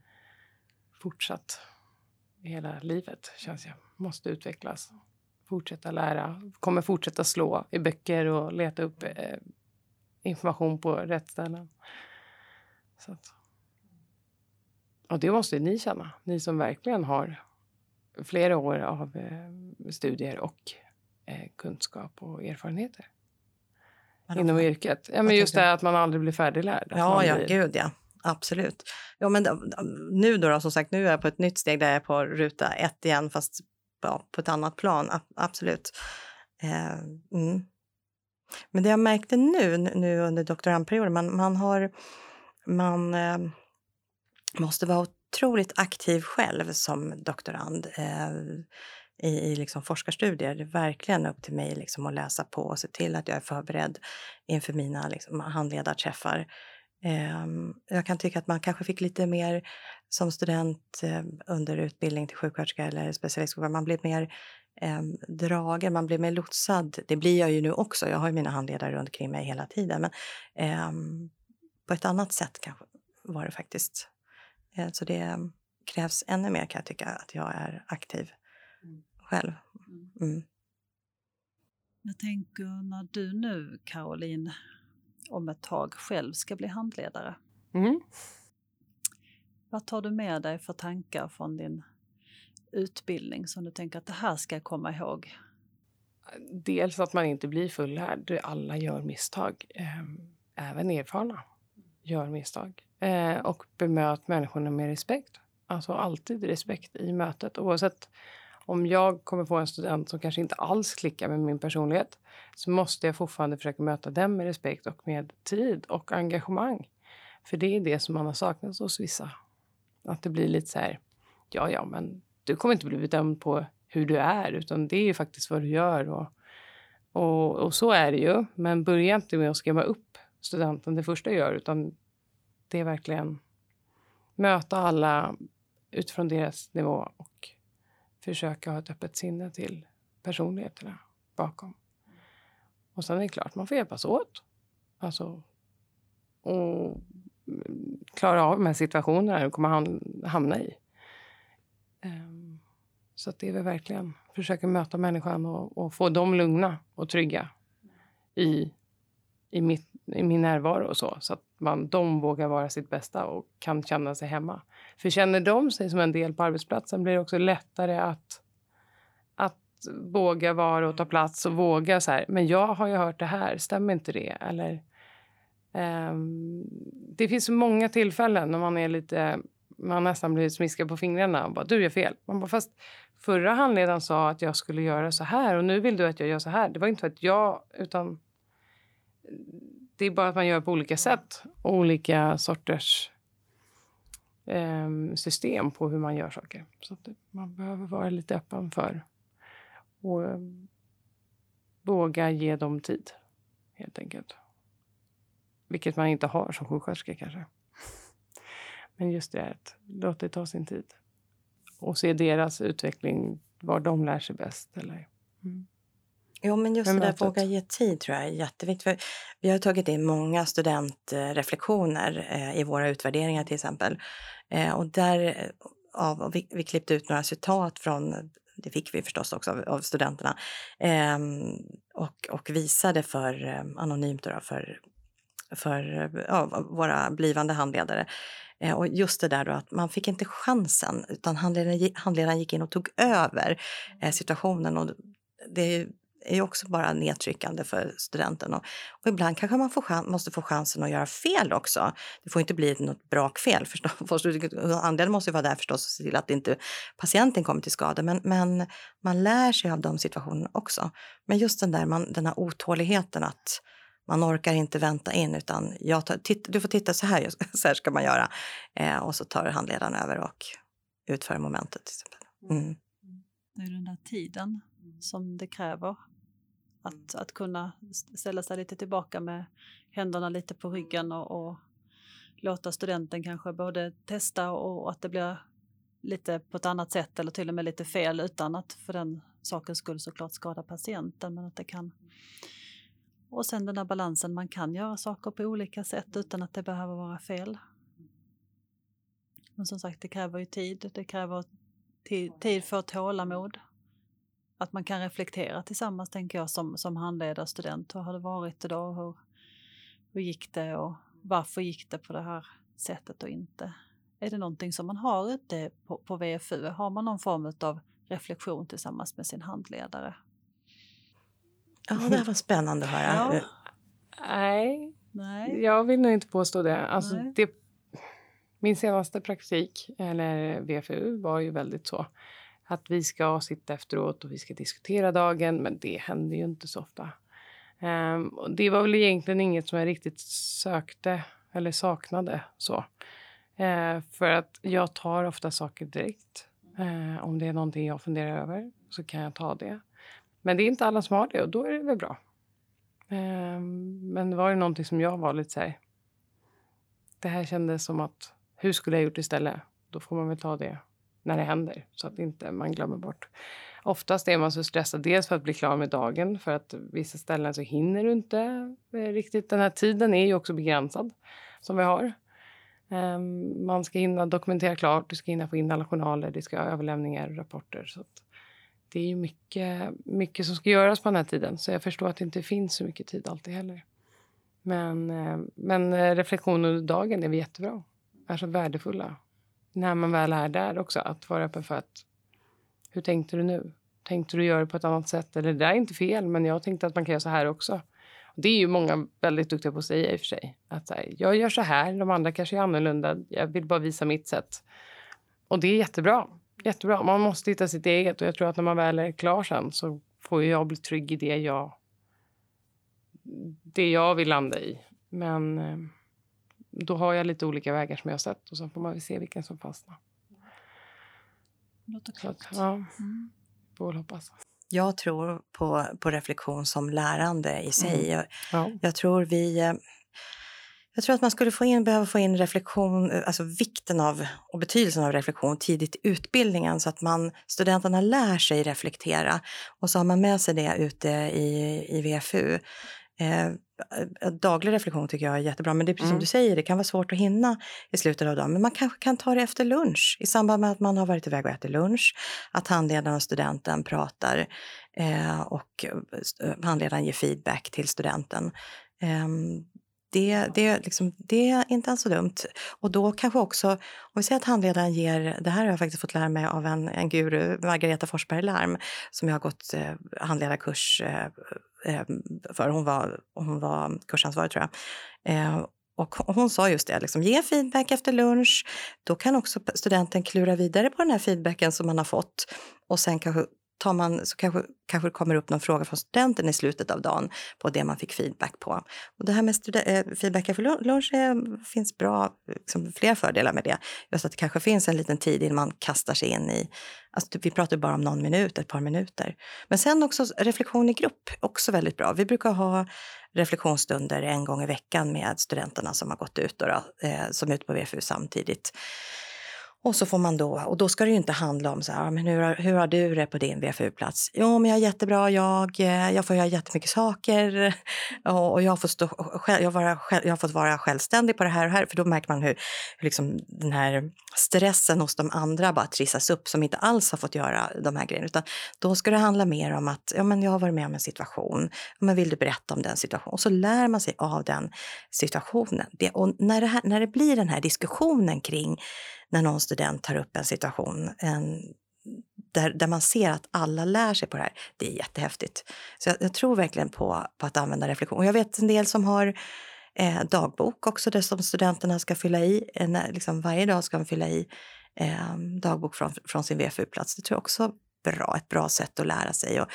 [SPEAKER 3] fortsatt hela livet känns jag. Måste utvecklas. Fortsätta lära. Kommer fortsätta slå i böcker och leta upp eh, information på rätt ställen. Så att. Och det måste ni känna. Ni som verkligen har flera år av eh, studier och eh, kunskap och erfarenheter inom yrket. Ja, men just det att man aldrig blir färdiglärd.
[SPEAKER 2] Ja, ja,
[SPEAKER 3] blir...
[SPEAKER 2] gud ja. Absolut. Ja, men nu då, då, som sagt, nu är jag på ett nytt steg där jag är på ruta ett igen, fast ja, på ett annat plan. Absolut. Eh, mm. Men det jag märkte nu, nu under doktorandperioden, man, man har... Man eh, måste vara otroligt aktiv själv som doktorand. Eh, i, i liksom forskarstudier. Det är verkligen upp till mig liksom att läsa på och se till att jag är förberedd inför mina liksom, handledarträffar. Eh, jag kan tycka att man kanske fick lite mer som student um, under utbildning till sjuksköterska eller specialistsjuksköterska. Man blev mer um, dragen, man blev mer lotsad. Det blir jag ju nu också. Jag har ju mina handledare runt omkring mig hela tiden. Men um, på ett annat sätt kanske var det faktiskt. Uh, så det krävs ännu mer kan jag tycka att jag är aktiv själv. Mm. mm.
[SPEAKER 1] Jag tänker när du nu, Caroline, om ett tag själv ska bli handledare. Mm. Vad tar du med dig för tankar från din utbildning som du tänker att det här ska jag komma ihåg?
[SPEAKER 3] Dels att man inte blir fullärd. Alla gör misstag. Ehm, även erfarna gör misstag. Eh, och bemöt människorna med respekt. Alltså alltid respekt i mötet oavsett om jag kommer få en student som kanske inte alls klickar med min personlighet så måste jag fortfarande försöka möta den med respekt och med tid och engagemang. För det är det som man har saknat hos vissa. Att det blir lite så här, ja, ja, men du kommer inte bli bedömd på hur du är, utan det är ju faktiskt vad du gör. Och, och, och så är det ju. Men börja inte med att skrämma upp studenten det första jag gör, utan det är verkligen möta alla utifrån deras nivå och försöka ha ett öppet sinne till personligheterna bakom. Och sen är det klart, man får hjälpas åt. Alltså, och klara av de här situationerna du kommer hamna i. Um, så det är väl verkligen försöka möta människan och, och, få dem lugna och trygga i, i, mitt, i min närvaro och så. Så att man, de vågar vara sitt bästa och kan känna sig hemma. För känner de sig som en del på arbetsplatsen blir det också lättare att, att våga vara och ta plats och våga så här. Men jag har ju hört det här, stämmer inte det? Eller, Ehm, det finns många tillfällen när man är lite man nästan blir smiskad på fingrarna och bara du gör fel. Man bara, fast förra handledaren sa att jag skulle göra så här och nu vill du att jag gör så här. Det var inte för att jag utan det är bara att man gör på olika sätt olika sorters eh, system på hur man gör saker. Så man behöver vara lite öppen för och eh, våga ge dem tid, helt enkelt. Vilket man inte har som sjuksköterska kanske. Men just det, att låt det ta sin tid. Och se deras utveckling, var de lär sig bäst. Eller, mm.
[SPEAKER 2] Jo, men just det där våga ge tid tror jag är jätteviktigt. För vi har tagit in många studentreflektioner eh, i våra utvärderingar till exempel. Eh, och där, eh, av, vi, vi klippte ut några citat från, det fick vi förstås också av, av studenterna, eh, och, och visade för, eh, anonymt då, för, för ja, våra blivande handledare. Eh, och just det där då att man fick inte chansen utan handledaren, handledaren gick in och tog över eh, situationen. Och det är ju också bara nedtryckande för studenten. Och, och ibland kanske man får måste få chansen att göra fel också. Det får inte bli något brakfel. <laughs> Andelen måste ju vara där förstås och se till att inte patienten kommer till skada. Men, men man lär sig av de situationerna också. Men just den där man, den här otåligheten att man orkar inte vänta in utan jag tar, titt, du får titta så här, <laughs> så här ska man göra. Eh, och så tar handledaren över och utför momentet. Till exempel. Mm.
[SPEAKER 1] Det är den där tiden som det kräver att, att kunna ställa sig lite tillbaka med händerna lite på ryggen och, och låta studenten kanske både testa och att det blir lite på ett annat sätt eller till och med lite fel utan att för den sakens skull såklart skada patienten. Men att det kan... Och sen den där balansen, man kan göra saker på olika sätt utan att det behöver vara fel. Men som sagt, det kräver ju tid, det kräver tid för tålamod. Att man kan reflektera tillsammans, tänker jag, som, som handledare student. Hur har det varit idag? Hur, hur gick det och varför gick det på det här sättet och inte? Är det någonting som man har ute på, på VFU? Har man någon form av reflektion tillsammans med sin handledare?
[SPEAKER 2] Ja, det här var spännande att höra. Ja.
[SPEAKER 3] Nej, Nej, jag vill nog inte påstå det. Alltså, det. Min senaste praktik, eller VFU, var ju väldigt så att vi ska sitta efteråt och vi ska diskutera dagen, men det händer ju inte så ofta. Um, och det var väl egentligen inget som jag riktigt sökte eller saknade. så. Uh, för att jag tar ofta saker direkt. Uh, om det är någonting jag funderar över så kan jag ta det. Men det är inte alla som har det och då är det väl bra. Ehm, men det var ju någonting som jag var lite så här... Det här kändes som att, hur skulle jag gjort istället? Då får man väl ta det när det händer så att inte man glömmer bort. Oftast är man så stressad, dels för att bli klar med dagen, för att vissa ställen så hinner du inte eh, riktigt. Den här tiden är ju också begränsad som vi har. Ehm, man ska hinna dokumentera klart, du ska hinna få in alla journaler, det ska överlämningar och rapporter. Så det är ju mycket, mycket som ska göras på den här tiden, så jag förstår att det inte finns så mycket tid alltid heller. Men, eh, men eh, reflektion under dagen är jättebra, är så värdefulla när man väl är där också, att vara öppen för att hur tänkte du nu? Tänkte du göra det på ett annat sätt? Eller det där är inte fel, men jag tänkte att man kan göra så här också. Det är ju många väldigt duktiga på att säga i och för sig. Att här, jag gör så här, de andra kanske är annorlunda. Jag vill bara visa mitt sätt. Och det är jättebra. Jättebra. Man måste hitta sitt eget och jag tror att när man väl är klar sen så får jag bli trygg i det jag, det jag vill landa i. Men eh, då har jag lite olika vägar som jag har sett och så får man väl se vilken som fastnar.
[SPEAKER 1] Låter klokt.
[SPEAKER 3] Ja, mm. får väl hoppas.
[SPEAKER 2] Jag tror på, på reflektion som lärande i sig. Mm. Ja. Jag tror vi... Eh, jag tror att man skulle få in, behöva få in reflektion, eh, alltså vikten av och betydelsen av reflektion tidigt i utbildningen så att man, studenterna lär sig reflektera och så har man med sig det ute i, i VFU. Eh, daglig reflektion tycker jag är jättebra, men det är precis mm. som du säger, det kan vara svårt att hinna i slutet av dagen. Men man kanske kan ta det efter lunch, i samband med att man har varit iväg och ätit lunch, att handledaren och studenten pratar eh, och eh, handledaren ger feedback till studenten. Eh, det, det, liksom, det är inte alls så dumt. Och då kanske också, om vi säger att handledaren ger, det här har jag faktiskt fått lära mig av en, en guru, Margareta Forsberg Larm, som jag har gått eh, handledarkurs eh, eh för. Hon var, hon var kursansvarig tror jag. Eh, och hon sa just det, liksom, ge feedback efter lunch. Då kan också studenten klura vidare på den här feedbacken som man har fått och sen kanske tar man, så kanske, kanske det kommer upp någon fråga från studenten i slutet av dagen på det man fick feedback på. Och det här med feedbacken eh, feedback för lunch är, finns bra, liksom, flera fördelar med det. Just att det kanske finns en liten tid innan man kastar sig in i, alltså, typ, vi pratar bara om någon minut, ett par minuter. Men sen också reflektion i grupp, också väldigt bra. Vi brukar ha reflektionsstunder en gång i veckan med studenterna som har gått ut, då, eh, som är ute på VFU samtidigt. Och så får man då, och då ska det ju inte handla om så här, ah, men hur, hur har du det på din VFU-plats? Jo, men jag är jättebra, jag, eh, jag får göra jättemycket saker <laughs> och, och jag, fått stå, jag, vara, jag har fått vara självständig på det här och här. För då märker man hur, hur liksom den här stressen hos de andra bara trissas upp som inte alls har fått göra de här grejerna. Utan då ska det handla mer om att ja, men jag har varit med om en situation, men vill du berätta om den situationen? Och så lär man sig av den situationen. Det, och när det, här, när det blir den här diskussionen kring när någon student tar upp en situation en, där, där man ser att alla lär sig på det här. Det är jättehäftigt. Så jag, jag tror verkligen på, på att använda reflektion. Och jag vet en del som har eh, dagbok också, där som studenterna ska fylla i. Eh, en, liksom varje dag ska de fylla i eh, dagbok från, från sin VFU-plats. Det tror jag också bra, ett bra sätt att lära sig och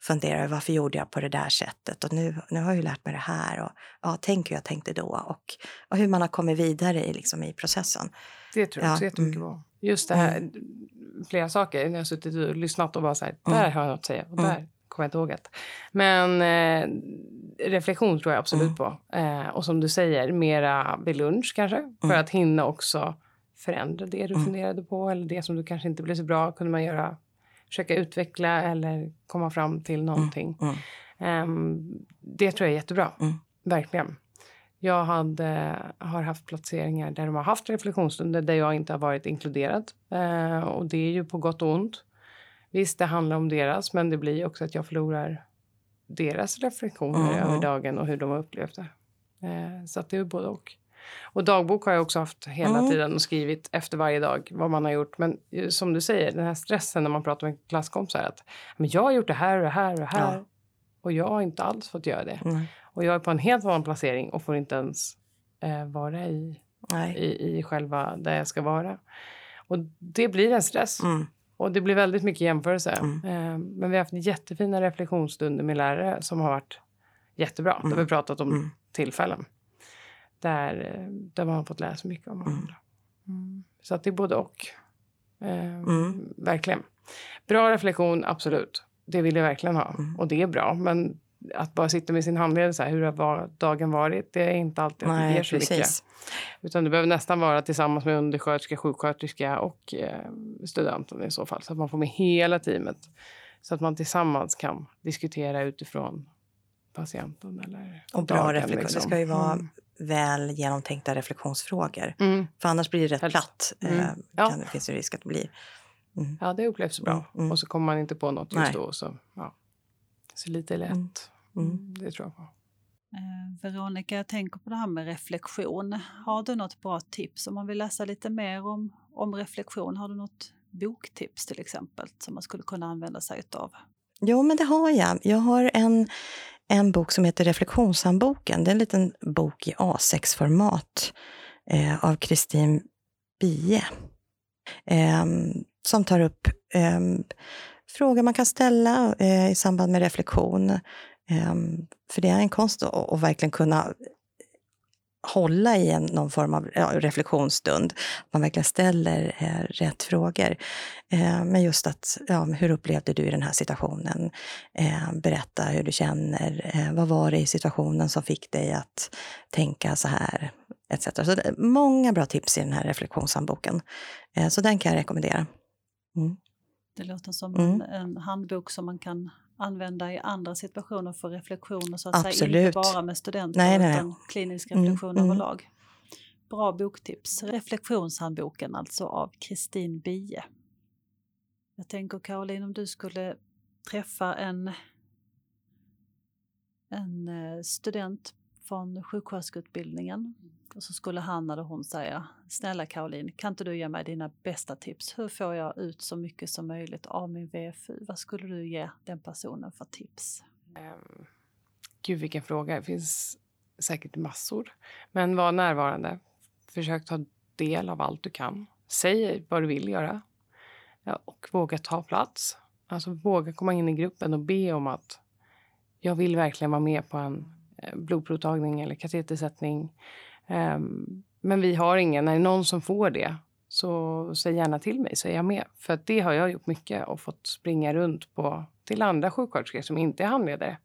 [SPEAKER 2] fundera över varför gjorde jag på det där sättet och nu, nu har jag ju lärt mig det här och ja, tänk hur jag tänkte då och, och hur man har kommit vidare i, liksom, i processen.
[SPEAKER 3] Det tror jag också ja, jättemycket mm. på. Just det här, mm. flera saker. När jag har suttit och lyssnat och bara så här, mm. där har jag något att säga och mm. där kommer jag inte ihåg det. Men eh, reflektion tror jag absolut mm. på. Eh, och som du säger, mera vid lunch kanske. För mm. att hinna också förändra det du funderade på eller det som du kanske inte blev så bra kunde man göra försöka utveckla eller komma fram till någonting. Um, det tror jag är jättebra. Verkligen. Jag hade, har haft placeringar där de har haft reflektionsstunder där jag inte har varit inkluderad. Eh, och det är ju på gott och ont. Visst, det handlar om deras, men det blir också att jag förlorar deras reflektioner mm. över dagen och hur de har upplevt det. Eh, så det är både och. Och dagbok har jag också haft hela mm. tiden och skrivit efter varje dag vad man har gjort. Men eh, som du säger, den här stressen när man pratar med klasskompisar att men jag har gjort det här och det här och det här. Ja. Och jag har inte alls fått göra det. Mm. Och jag är på en helt vanlig placering och får inte ens eh, vara i, i, i själva där jag ska vara. Och det blir en stress. Mm. Och det blir väldigt mycket jämförelse. Mm. Eh, men vi har haft jättefina reflektionsstunder med lärare som har varit jättebra. Mm. Där vi pratat om mm. tillfällen. Där, eh, där man har fått läsa mycket om varandra. Mm. mm. Så att det är både och. Eh, mm. Verkligen. Bra reflektion, absolut. Det vill jag verkligen ha. Mm. Och det är bra. Men att bara sitta med sin handledare så här, hur har dagen varit? Det är inte alltid att det ger så precis. mycket. Utan det behöver nästan vara tillsammans med undersköterska, sjuksköterska och eh, studenten i så fall. Så att man får med hela teamet. Så att man tillsammans kan diskutera utifrån patienten. Eller
[SPEAKER 2] och bra reflektion. Liksom. Det ska ju vara mm. väl genomtänkta reflektionsfrågor. Mm. För annars blir det rätt Helst. platt. Mm. Eh, ja. kan, det finns en risk att det blir.
[SPEAKER 3] Mm. Ja, det upplevs bra. Mm. mm. Och så kommer man inte på något just Nej. då. Så, ja. så lite lätt. Mm. Mm. Det tror jag på.
[SPEAKER 1] Eh, Veronica, jag tänker på det här med reflektion. Har du något bra tips om man vill läsa lite mer om, om reflektion? Har du något boktips till exempel som man skulle kunna använda sig av?
[SPEAKER 2] Jo, men det har jag. Jag har en, en bok som heter Reflektionshandboken. Det är en liten bok i A6-format eh, av Kristin Bie. Eh, som tar upp eh, frågor man kan ställa eh, i samband med reflektion. Ehm, för det är en konst att, att verkligen kunna hålla i en, någon form av ja, reflektionsstund. Man verkligen ställer eh, rätt frågor. Eh, men just att, ja, hur upplevde du den här situationen? Eh, berätta hur du känner. Eh, vad var det i situationen som fick dig att tänka så här? Etc. Så det, många bra tips i den här reflektionshandboken. Eh, så den kan jag rekommendera.
[SPEAKER 1] Mm. Det låter som mm. en, en handbok som man kan använda i andra situationer för reflektioner så att Absolut. säga, inte bara med studenter nej, nej, utan klinisk mm, reflektion mm, överlag. Bra boktips. Reflektionshandboken alltså av Kristin Bie. Jag tänker Caroline om du skulle träffa en, en eh, student från sjuksköterskeutbildningen och så skulle han eller hon säga Snälla Caroline, kan inte du ge mig dina bästa tips? Hur får jag ut så mycket som möjligt av min VFU? Vad skulle du ge den personen för tips? Um,
[SPEAKER 3] gud vilken fråga. Det finns säkert massor. Men var närvarande. Försök ta del av allt du kan. Säg vad du vill göra. Ja, och våga ta plats. Alltså våga komma in i gruppen och be om att jag vill verkligen vara med på en eh, blodprovtagning eller katetersättning. Um, men vi har ingen. När det någon som får det, så säg gärna till mig så är jag med. För att det har jag gjort mycket och fått springa runt på till andra sjuksköterskor som inte är handledare.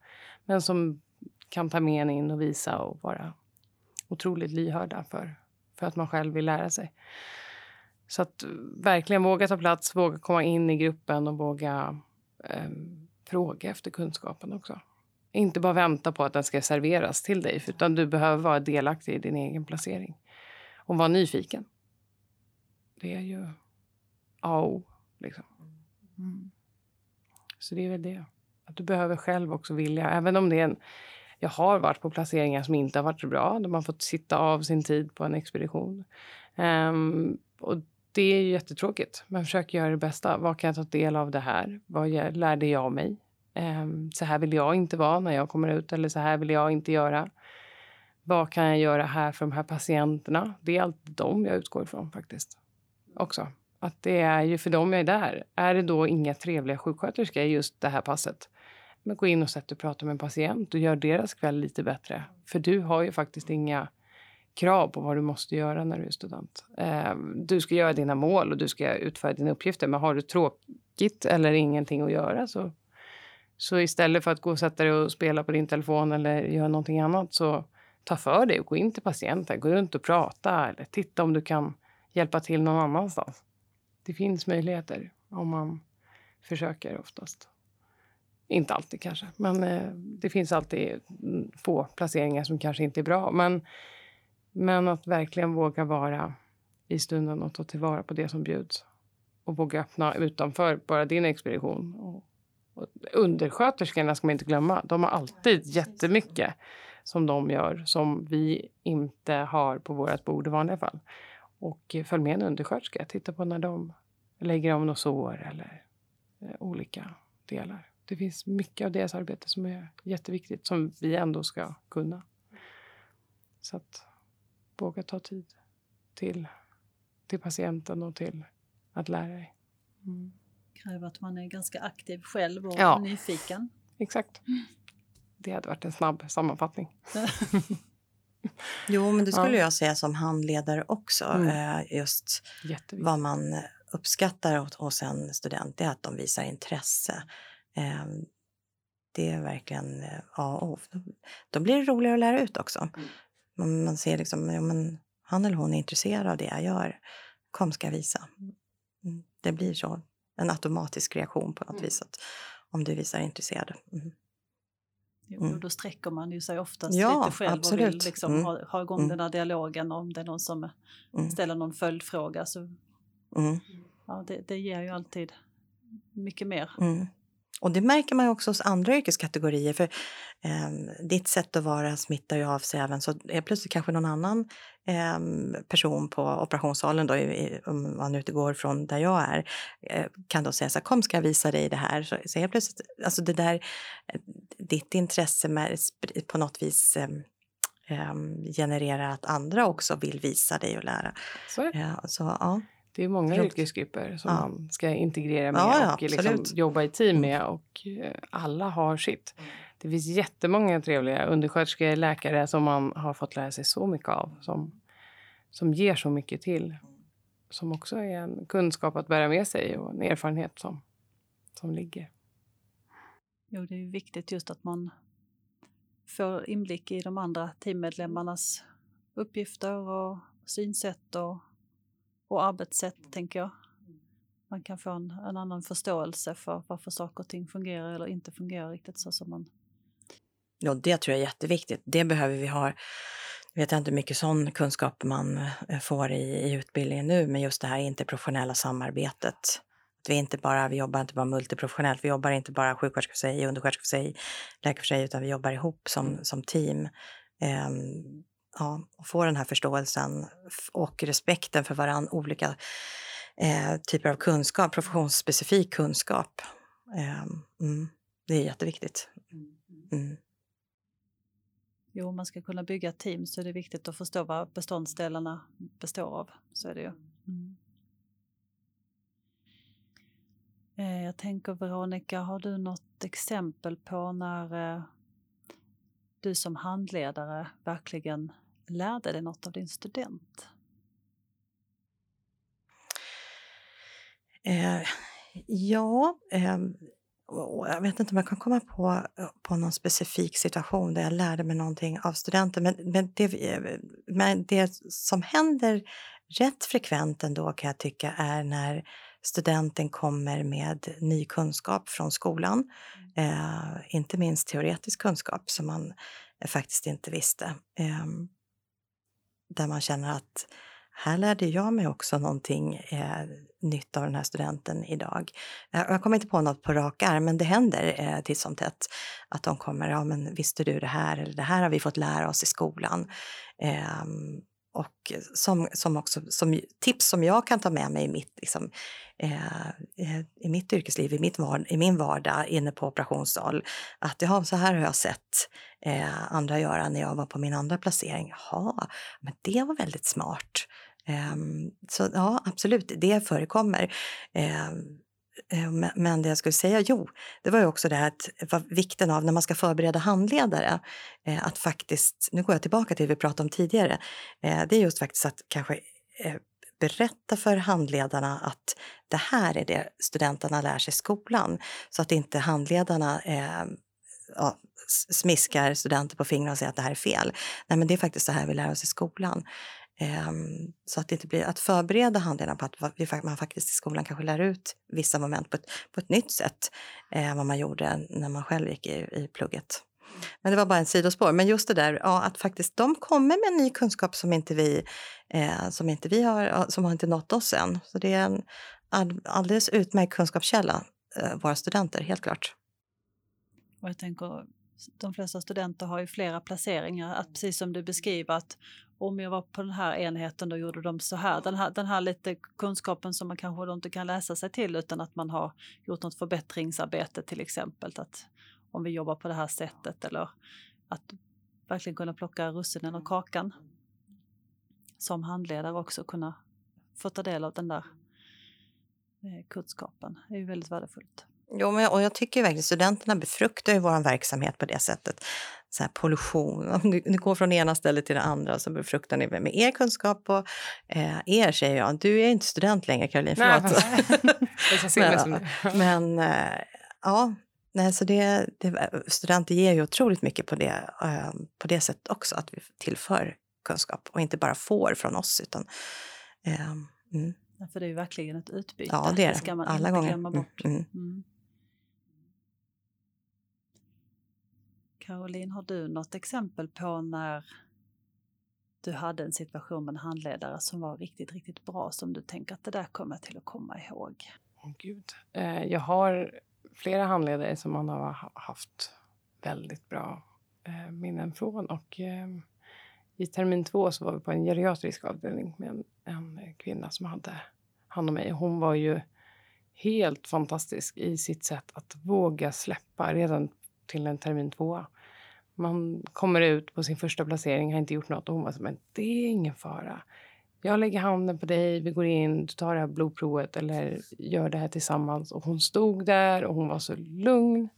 [SPEAKER 3] Men som kan ta med en in och visa och vara otroligt lyhörda för, för att man själv vill lära sig. Så att eh, verkligen våga ta plats, våga komma in i gruppen och våga eh, fråga efter kunskapen också. Inte bara vänta på att den ska serveras till dig utan du behöver vara delaktig i din egen placering. Och vara nyfiken. Det är ju A och O. Liksom. Mm. Så det är väl det. Att du behöver själv också vilja. Även om det är en... Jag har varit på placeringar som inte har varit så bra. Där man fått sitta av sin tid på en expedition. Um, och det är ju jättetråkigt. Men försök göra det bästa. Vad kan jag ta del av det här? Vad lärde jag mig? Ehm, så här vill jag inte vara när jag kommer ut. Eller så här vill jag inte göra. Vad kan jag göra här för de här patienterna? Det är alltid dem jag utgår ifrån faktiskt. Också. Att det är ju för dem jag är där. Är det då inga trevliga sjuksköterskor i just det här passet? Men gå in och sätt och prata med en patient och gör deras kväll lite bättre. För du har ju faktiskt inga krav på vad du måste göra när du är student. Ehm, du ska göra dina mål och du ska utföra dina uppgifter. Men har du tråkigt eller ingenting att göra så, så istället för att gå och sätta dig och spela på din telefon eller göra någonting annat så ta för dig och gå in till patienten. Gå runt och prata eller titta om du kan hjälpa till någon annanstans. Det finns möjligheter om man försöker oftast. Inte alltid kanske, men eh, det finns alltid få placeringar som kanske inte är bra. Men, men att verkligen våga vara i stunden och ta tillvara på det som bjuds. Och våga öppna utanför bara din expedition. Och, och undersköterskorna ska man inte glömma. De har alltid jättemycket som de gör som vi inte har på vårt bord i vanliga fall. Och följ med en undersköterska. Titta på när de lägger om något sår eller eh, olika delar. Det finns mycket av deras arbete som är jätteviktigt som vi ändå ska kunna. Så att våga ta tid till, till patienten och till att lära dig.
[SPEAKER 1] Mm. Kräver att man är ganska aktiv själv och
[SPEAKER 3] Ja.
[SPEAKER 1] nyfiken.
[SPEAKER 3] Exakt. Det hade varit en snabb sammanfattning.
[SPEAKER 2] Jo, men det skulle
[SPEAKER 3] Ja.
[SPEAKER 2] jag säga som handledare också.
[SPEAKER 3] Mm.
[SPEAKER 2] Eh, just vad man uppskattar hos- en student är att de visar intresse. Eh, det är verkligen eh, A och O. Då blir det roligare att lära ut också. Man, man ser liksom, ja, men han eller hon är intresserad av det jag gör. Kom ska jag visa. Mm. Det blir så. En automatisk reaktion på något vis. Att, om du visar intresserad. Mm.
[SPEAKER 1] Jo,
[SPEAKER 2] Mm.
[SPEAKER 1] Då sträcker man ju sig oftast
[SPEAKER 2] Ja,
[SPEAKER 1] lite själv och
[SPEAKER 2] absolut.
[SPEAKER 1] vill liksom
[SPEAKER 2] Mm.
[SPEAKER 1] ha, ha igång
[SPEAKER 2] Mm.
[SPEAKER 1] den där dialogen. Om det är någon som
[SPEAKER 2] Mm.
[SPEAKER 1] ställer någon följdfråga så
[SPEAKER 2] Mm.
[SPEAKER 1] ja, det, det ger ju alltid mycket mer.
[SPEAKER 2] Och det märker man ju också hos andra yrkeskategorier. För eh, ditt sätt att vara smittar ju av sig även så är plötsligt kanske någon annan eh, person på operationssalen då, i, om man utgår från där jag är, eh, kan då säga så här, kom ska jag visa dig det här. Så, så helt plötsligt, alltså det där, eh, ditt intresse med, på något vis eh, eh, genererar att andra också vill visa dig och lära.
[SPEAKER 3] Så
[SPEAKER 2] så, ja.
[SPEAKER 3] Det är många
[SPEAKER 2] Roligt.
[SPEAKER 3] yrkesgrupper som
[SPEAKER 2] Ja.
[SPEAKER 3] man ska integrera med
[SPEAKER 2] Ja, ja,
[SPEAKER 3] och liksom.
[SPEAKER 2] Mm.
[SPEAKER 3] jobba i team med. Och eh, alla har sitt. Det finns jättemånga trevliga undersköterskor, läkare som man har fått lära sig så mycket av. Som, som ger så mycket till. Som också är en kunskap att bära med sig och en erfarenhet som, som ligger.
[SPEAKER 1] Jo, det är viktigt just att man får inblick i de andra teammedlemmarnas uppgifter och synsätt och, och arbetssätt, tänker jag. Man kan få en, en annan förståelse för varför saker och ting fungerar eller inte fungerar riktigt så som man...
[SPEAKER 2] Ja, det tror jag är jätteviktigt. Det behöver vi ha. Jag vet inte hur mycket sån kunskap man eh, får i, i utbildningen nu, men just det här interprofessionella samarbetet. Att vi inte bara, vi jobbar inte bara multiprofessionellt, vi jobbar inte bara sjuksköterska för sig, undersköterska för sig, läkare för sig, utan vi jobbar ihop som, som team. Ehm, ja, och få den här förståelsen och respekten för varann, olika eh, typer av kunskap, professionsspecifik kunskap. Ehm, mm, det är jätteviktigt. Mm.
[SPEAKER 1] Jo, om man ska kunna bygga ett team så är det viktigt att förstå vad beståndsdelarna består av. Så är det ju. Mm. Eh, Jag tänker Veronica, har du något exempel på när eh, du som handledare verkligen lärde dig något av din student?
[SPEAKER 2] Eh, ja, ehm, och jag vet inte om jag kan komma på, på någon specifik situation där jag lärde mig någonting av studenten. Men, men, det, vi- men det som händer rätt frekvent ändå kan jag tycka är när studenten kommer med ny kunskap från skolan. Eh, inte minst teoretisk kunskap som man eh, faktiskt inte visste. Där man känner att här lärde jag mig också någonting eh, nytt av den här studenten idag. Jag kommer inte på något på rak arm, men det händer eh, titt som tätt att de kommer, ja men visste du det här eller det här har vi fått lära oss i skolan. Eh, och som, som också som tips som jag kan ta med mig i mitt, liksom, eh, eh, i mitt yrkesliv, i, mitt var, i min vardag inne på operationssal. Att ja, så här har jag sett eh, andra göra när jag var på min andra placering. Jaha, men det var väldigt smart. Eh, så ja, absolut, det förekommer. Ehm, Eh, men- det jag skulle säga, jo, det var ju också det här att vikten av när man ska förbereda handledare, eh, att faktiskt, nu går jag tillbaka till det vi pratade om tidigare, eh, det är just faktiskt att kanske berätta för handledarna att det här är det studenterna lär sig i skolan, så att inte handledarna eh, ja, smiskar studenter på fingrarna och säger att det här är fel. Nej, men det är faktiskt så här vi lär oss i skolan. Ehm, så att det inte blir att förbereda handledarna på att man faktiskt i skolan kanske lär ut vissa moment på ett, på ett nytt sätt än vad man gjorde när man själv gick i, i plugget. Men det var bara en sidospår. Men just det där ja, att faktiskt de kommer med ny kunskap som inte vi, eh, som inte vi har, som har inte nått oss än. Så det är en alldeles utmärkt kunskapskälla, eh, våra studenter, helt klart.
[SPEAKER 1] Och jag tänker, de flesta studenter har ju flera placeringar, att precis som du beskriver att om jag var på den här enheten då gjorde de så här. Den här, den här lite kunskapen som man kanske inte kan läsa sig till utan att man har gjort något förbättringsarbete till exempel. Att om vi jobbar på det här sättet eller att verkligen kunna plocka russinen och kakan. Som handledare också kunna få ta del av den där eh, kunskapen. Det är ju väldigt värdefullt.
[SPEAKER 2] Jo, men, och jag tycker verkligen studenterna befruktar ju vår verksamhet på det sättet. Så här, pollution, <laughs> om ni, ni går från ena stället till det andra så befruktar ni med er kunskap och eh, er säger jag. Du är inte student längre Caroline, förlåt. men, <laughs> <laughs> men eh, ja, nej, så det, det, studenter ger ju otroligt mycket på det, eh, på det sättet också, att vi tillför kunskap och inte bara får från oss utan eh,
[SPEAKER 1] mm. För det är ju verkligen ett utbyte.
[SPEAKER 2] Ja, det är det. ska man Alla inte gånger. glömma
[SPEAKER 1] mm, bort. Mm, mm. Caroline, har du något exempel på när du hade en situation med en handledare som var riktigt, riktigt bra som du tänker att det där kommer jag till att komma ihåg?
[SPEAKER 3] Oh, Gud. Eh, jag har flera handledare som man har haft väldigt bra eh, minnen från. Och, eh, I termin två så var vi på en geriatrisk avdelning med en, en kvinna som hade hand om mig. Hon var ju helt fantastisk i sitt sätt att våga släppa redan till en termin tvåa. Man kommer ut på sin första placering, har inte gjort något och hon var så men det är ingen fara. Jag lägger handen på dig, vi går in, du tar det här blodprovet eller gör det här tillsammans. Och hon stod där och hon var så lugn.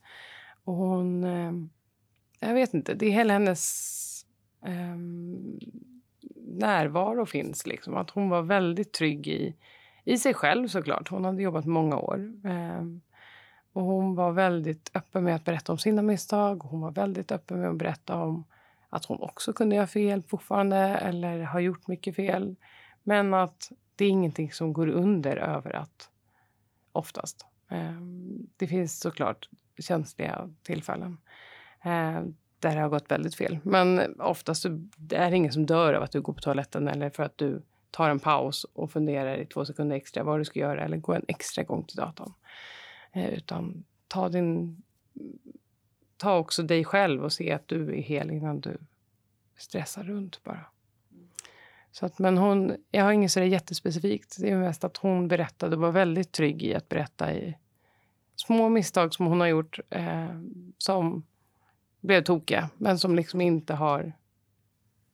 [SPEAKER 3] Och hon... Eh, jag vet inte, det är hela hennes eh, närvaro finns. Liksom. Att hon var väldigt trygg i, i sig själv såklart. Hon hade jobbat många år. Eh, och hon var väldigt öppen med att berätta om sina misstag. Hon var väldigt öppen med att berätta om att hon också kunde göra fel fortfarande eller har gjort mycket fel. Men att det är ingenting som går under över att oftast. Eh, det finns såklart känsliga tillfällen eh, där det har gått väldigt fel. Men oftast så är det ingen som dör av att du går på toaletten eller för att du tar en paus och funderar i två sekunder extra vad du ska göra eller gå en extra gång till datorn. Eh, utan ta din... Ta också dig själv och se att du är hel innan du stressar runt bara. Så att, men hon, jag har inget sådär jättespecifikt. Det är mest att hon berättade och var väldigt trygg i att berätta i små misstag som hon har gjort eh, som blev tokiga, men som liksom inte har...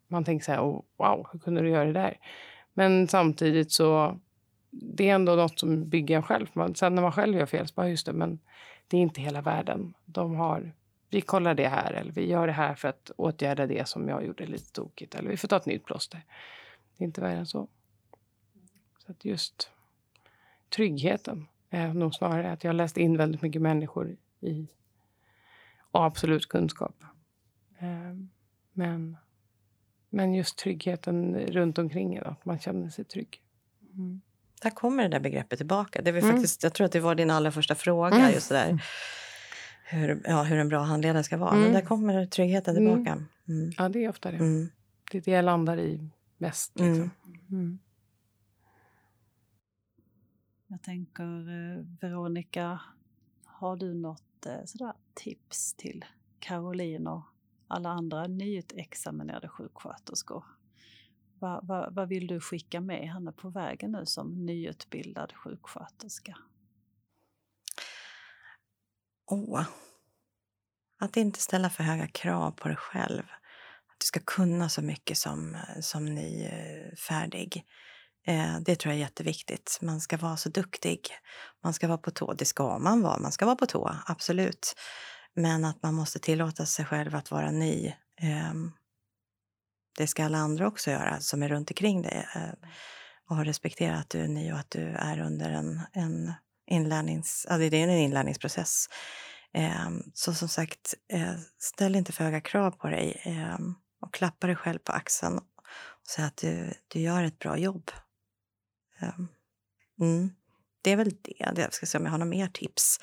[SPEAKER 3] Man tänker så här, oh, wow, hur kunde du göra det där? Men samtidigt så det är ändå något som bygger en själv. Man, sen när man själv gör fel så bara, just det, men det är inte hela världen. De har, vi kollar det här eller vi gör det här för att åtgärda det som jag gjorde lite tokigt. Eller vi får ta ett nytt plåster. Det är inte värre än så. Så att just tryggheten är nog snarare att jag har läst in väldigt mycket människor i och absolut kunskap. Ehm, men, men just tryggheten runt omkring en, att man känner sig trygg. Mm.
[SPEAKER 2] Där kommer det där begreppet tillbaka. Det är mm. faktiskt, jag tror att det var din allra första fråga. Mm. just där. Hur, ja, hur en bra handledare ska vara. Mm. Men där kommer tryggheten mm. tillbaka.
[SPEAKER 3] Mm. Ja, det är ofta det. Mm. Det är det jag landar i mest. Liksom.
[SPEAKER 1] Jag tänker, eh, Veronica, har du något eh, sådär tips till Caroline och alla andra nyutexaminerade sjuksköterskor vad, vad, vad vill du skicka med henne på vägen nu som nyutbildad sjuksköterska?
[SPEAKER 2] Oh. Att inte ställa för höga krav på dig själv. Att du ska kunna så mycket som, som nyfärdig. Eh, eh, det tror jag är jätteviktigt. Man ska vara så duktig. Man ska vara på tå. Det ska man vara. Man ska vara på tå, absolut. Men att man måste tillåta sig själv att vara ny. Eh, det ska alla andra också göra som är runt omkring dig. Eh, och och respektera att du är ny och att du är under en, en inlärnings... Alltså det är en inlärningsprocess. Ehm, så som sagt, eh, ställ inte för höga krav på dig ehm, och klappa dig själv på axeln. och säg att du, du gör ett bra jobb. Ehm, mm. Det är väl det. Jag ska se om jag har några mer tips.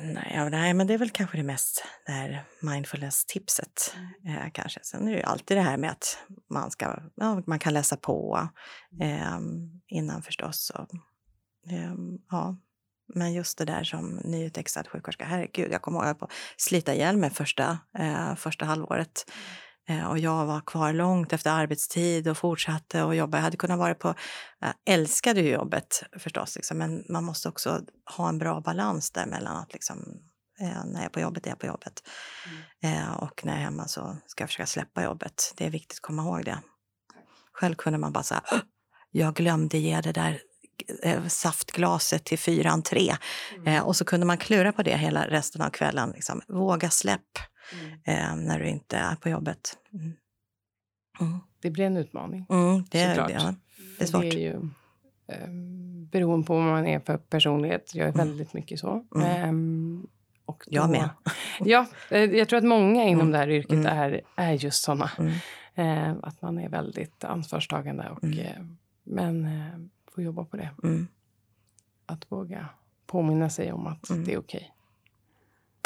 [SPEAKER 2] Nej, nej, men det är väl kanske det mest det här mindfulness-tipset. Mm. Eh, kanske. Sen är det ju alltid det här med att man, ska, ja, man kan läsa på eh, innan förstås. Och, eh, ja. Men just det där som nyutexad sjuksköterska, herregud, jag kommer ihåg att jag på slita ihjäl mig första, eh, första halvåret. Eh, och jag var kvar långt efter arbetstid och fortsatte att jobba. Jag hade kunnat vara på, jag älskade ju jobbet förstås, liksom, men man måste också ha en bra balans där mellan att liksom, eh, när jag är på jobbet är jag på jobbet. Mm. Eh, och när jag är hemma så ska jag försöka släppa jobbet. Det är viktigt att komma ihåg det. Själv kunde man bara säga, jag glömde ge det där eh, saftglaset till fyran tre. Mm. Eh, och så kunde man klura på det hela resten av kvällen. Liksom. Våga släpp mm. eh, när du inte är på jobbet. Mm.
[SPEAKER 3] Mm. Det blir en utmaning.
[SPEAKER 2] Mm, det, är, ja, det är svårt.
[SPEAKER 3] Det är ju, eh, beroende på vad man är för personlighet. Jag är mm. väldigt mycket så. Eh,
[SPEAKER 2] och då, jag med. <laughs>
[SPEAKER 3] ja, eh, jag tror att många inom det här yrket är, är just såna. Eh, att man är väldigt ansvarstagande. Och, eh, men får jobba på det. Att våga påminna sig om att det är okej.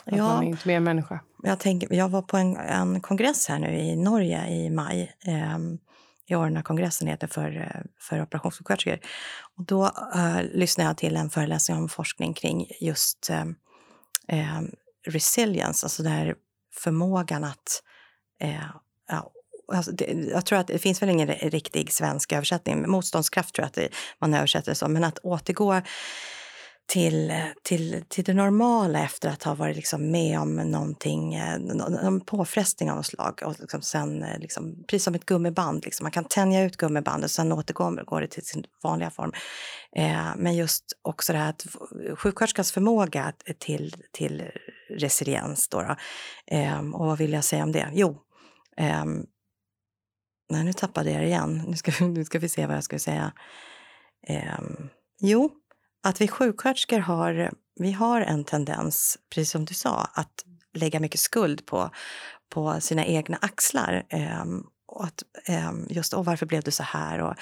[SPEAKER 3] Att ja. man är inte mer människa.
[SPEAKER 2] Jag, tänker, jag var på en, en kongress här nu i Norge i maj. Eh, i Orna-kongressen heter för, för operationssjuksköterskor. Och då eh, lyssnade jag till en föreläsning om forskning kring just eh, eh resilience, alltså den här förmågan att eh, ja, Alltså det, jag tror att det finns väl ingen riktig svensk översättning. Motståndskraft tror jag att det, man översätter det som. Men att återgå till, till, till det normala efter att ha varit liksom med om någonting, eh, någon påfrestning av något slag. Och liksom sen, eh, liksom, precis som ett gummiband, liksom. man kan tänja ut gummibandet och sen återgår det till sin vanliga form. Eh, men just också det här att sjuksköterskans förmåga till, till resiliens. Då, då. Eh, och vad vill jag säga om det? Jo, eh, nej, nu tappade jag det igen. Nu ska, <laughs> nu ska vi se vad jag skulle säga. Eh, jo, att vi sjuksköterskor har, vi har en tendens, precis som du sa, att lägga mycket skuld på, på sina egna axlar. Ehm, och att, eh, just och varför blev du så här? Och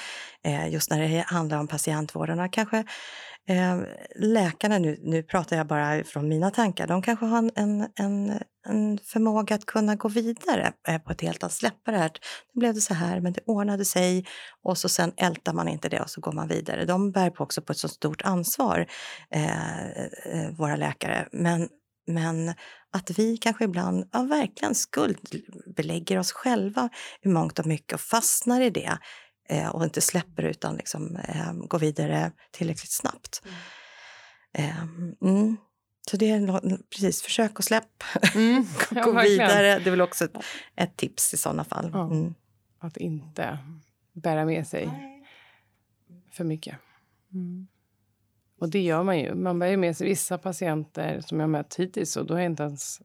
[SPEAKER 2] eh, just när det handlar om patientvården, kanske eh, läkarna, nu, nu pratar jag bara från mina tankar, de kanske har en, en, en förmåga att kunna gå vidare eh, på ett helt annat släppa det här. Nu blev det så här, men det ordnade sig och så sen ältar man inte det och så går man vidare. De bär på också på ett så stort ansvar, eh, eh, våra läkare. Men men att vi kanske ibland ja, verkligen skuldbelägger oss själva i mångt och mycket och fastnar i det eh, och inte släpper utan liksom, eh, går vidare tillräckligt snabbt. Mm. Mm. Så det är precis, försök att släppa. Mm, <laughs> ja, Gå vidare. Det är väl också ett, ett tips i sådana fall. Ja, mm.
[SPEAKER 3] Att inte bära med sig för mycket. Mm. Och det gör man ju. Man bär ju med sig vissa patienter som jag mött hittills och då har jag inte ens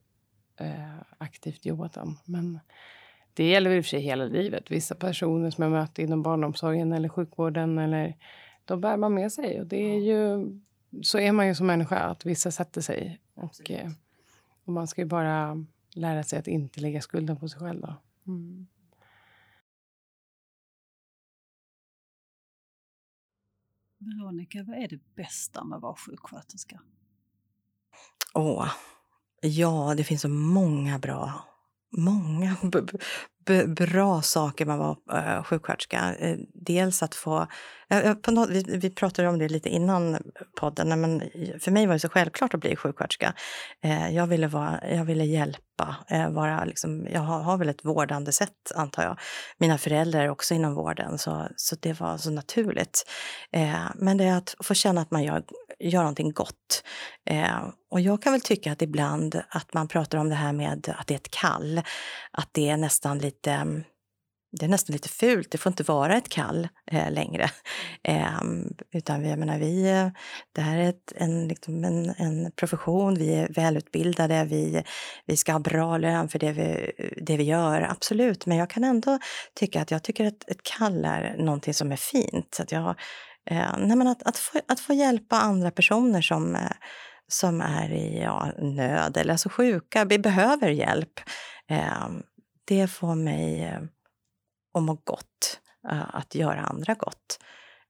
[SPEAKER 3] eh, aktivt jobbat än. Men det gäller i och för sig hela livet. Vissa personer som jag mött inom barnomsorgen eller sjukvården eller de bär man med sig. Och det är ju, så är man ju som människa, att vissa sätter sig. Och, eh, och man ska ju bara lära sig att inte lägga skulden på sig själv. Då. Mm.
[SPEAKER 1] Veronica, vad är det bästa med att vara sjuksköterska?
[SPEAKER 2] Åh, ja, det finns så många bra många bra saker med att vara uh, sjuksköterska. Uh, dels att få... Uh, på något, vi, vi pratade om det lite innan podden, men för mig var det så självklart att bli sjuksköterska. jag, ville vara, jag ville hjälpa. vara liksom, jag har, har väl ett vårdande sätt, antar jag. Mina föräldrar är också inom vården, så, så det var så naturligt. men det är att få känna att man gör göra någonting gott. Eh, och jag kan väl tycka att ibland att man pratar om det här med att det är ett kall, att det är nästan lite det är nästan lite fult, det får inte vara ett kall eh, längre. Eh, utan vi, jag menar, vi, det här är ett, en, liksom en, en, profession, vi är välutbildade, vi, vi ska ha bra lön för det vi, det vi gör, absolut. Men jag kan ändå tycka att jag tycker att ett kall är någonting som är fint. Så att jag, Eh, nej men att, att, få, att få hjälpa andra personer som, eh, som är i ja, nöd eller alltså sjuka, vi behöver hjälp. Eh, det får mig eh, att må gott, eh, att göra andra gott.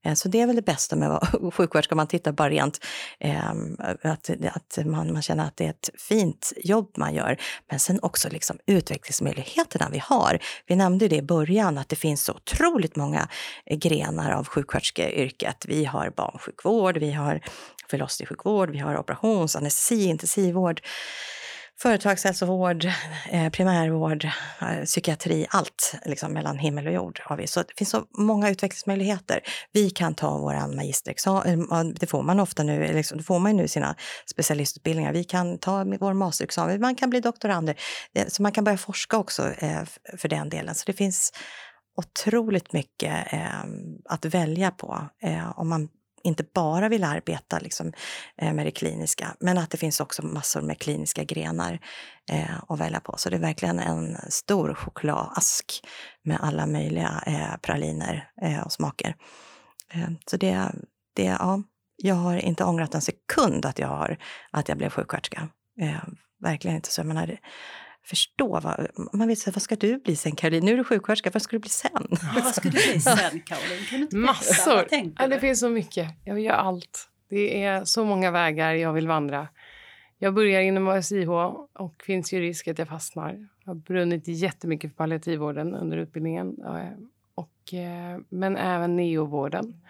[SPEAKER 2] Eh, så det är väl det bästa med att vara <laughs> sjuksköterska, man tittar bara rent ehm, att, att man, man känner att det är ett fint jobb man gör. Men sen också liksom utvecklingsmöjligheterna vi har. Vi nämnde det i början att det finns så otroligt många eh, grenar av sjuksköterskeyrket. Vi har barnsjukvård, vi har förlossningssjukvård, vi har operations, anestesi, intensivvård företagshälsovård, eh, primärvård, eh, psykiatri, allt liksom mellan himmel och jord har vi. Så det finns så många utvecklingsmöjligheter. Vi kan ta vår magisterexamen, eh, det får man ofta nu, eh, liksom, det får man nu sina specialistutbildningar. Vi kan ta vår masterexamen, man kan bli doktorander. Eh, så man kan börja forska också för den delen. Så det finns otroligt mycket att välja på om man inte bara vill arbeta liksom, eh, med det kliniska, men att det finns också massor med kliniska grenar eh, att välja på. Så det är verkligen en stor chokladask med alla möjliga eh, praliner eh, och smaker. Eh, så det, det, ja, jag har inte ångrat en sekund att jag, har, att jag blev sjuksköterska. Eh, verkligen inte. Så jag menar, förstå. Vad, man vill säga, vad ska du bli sen Caroline? Nu är du sjuksköterska, vad ska du bli sen?
[SPEAKER 1] Ja, vad ska du bli sen Caroline? Kan du inte
[SPEAKER 3] Massor! Ja, det finns så mycket. Jag vill göra allt. Det är så många vägar jag vill vandra. Jag börjar inom ASIH och finns ju risk att jag fastnar. Jag har brunnit jättemycket för palliativvården under utbildningen. Och, eh, men även neovården.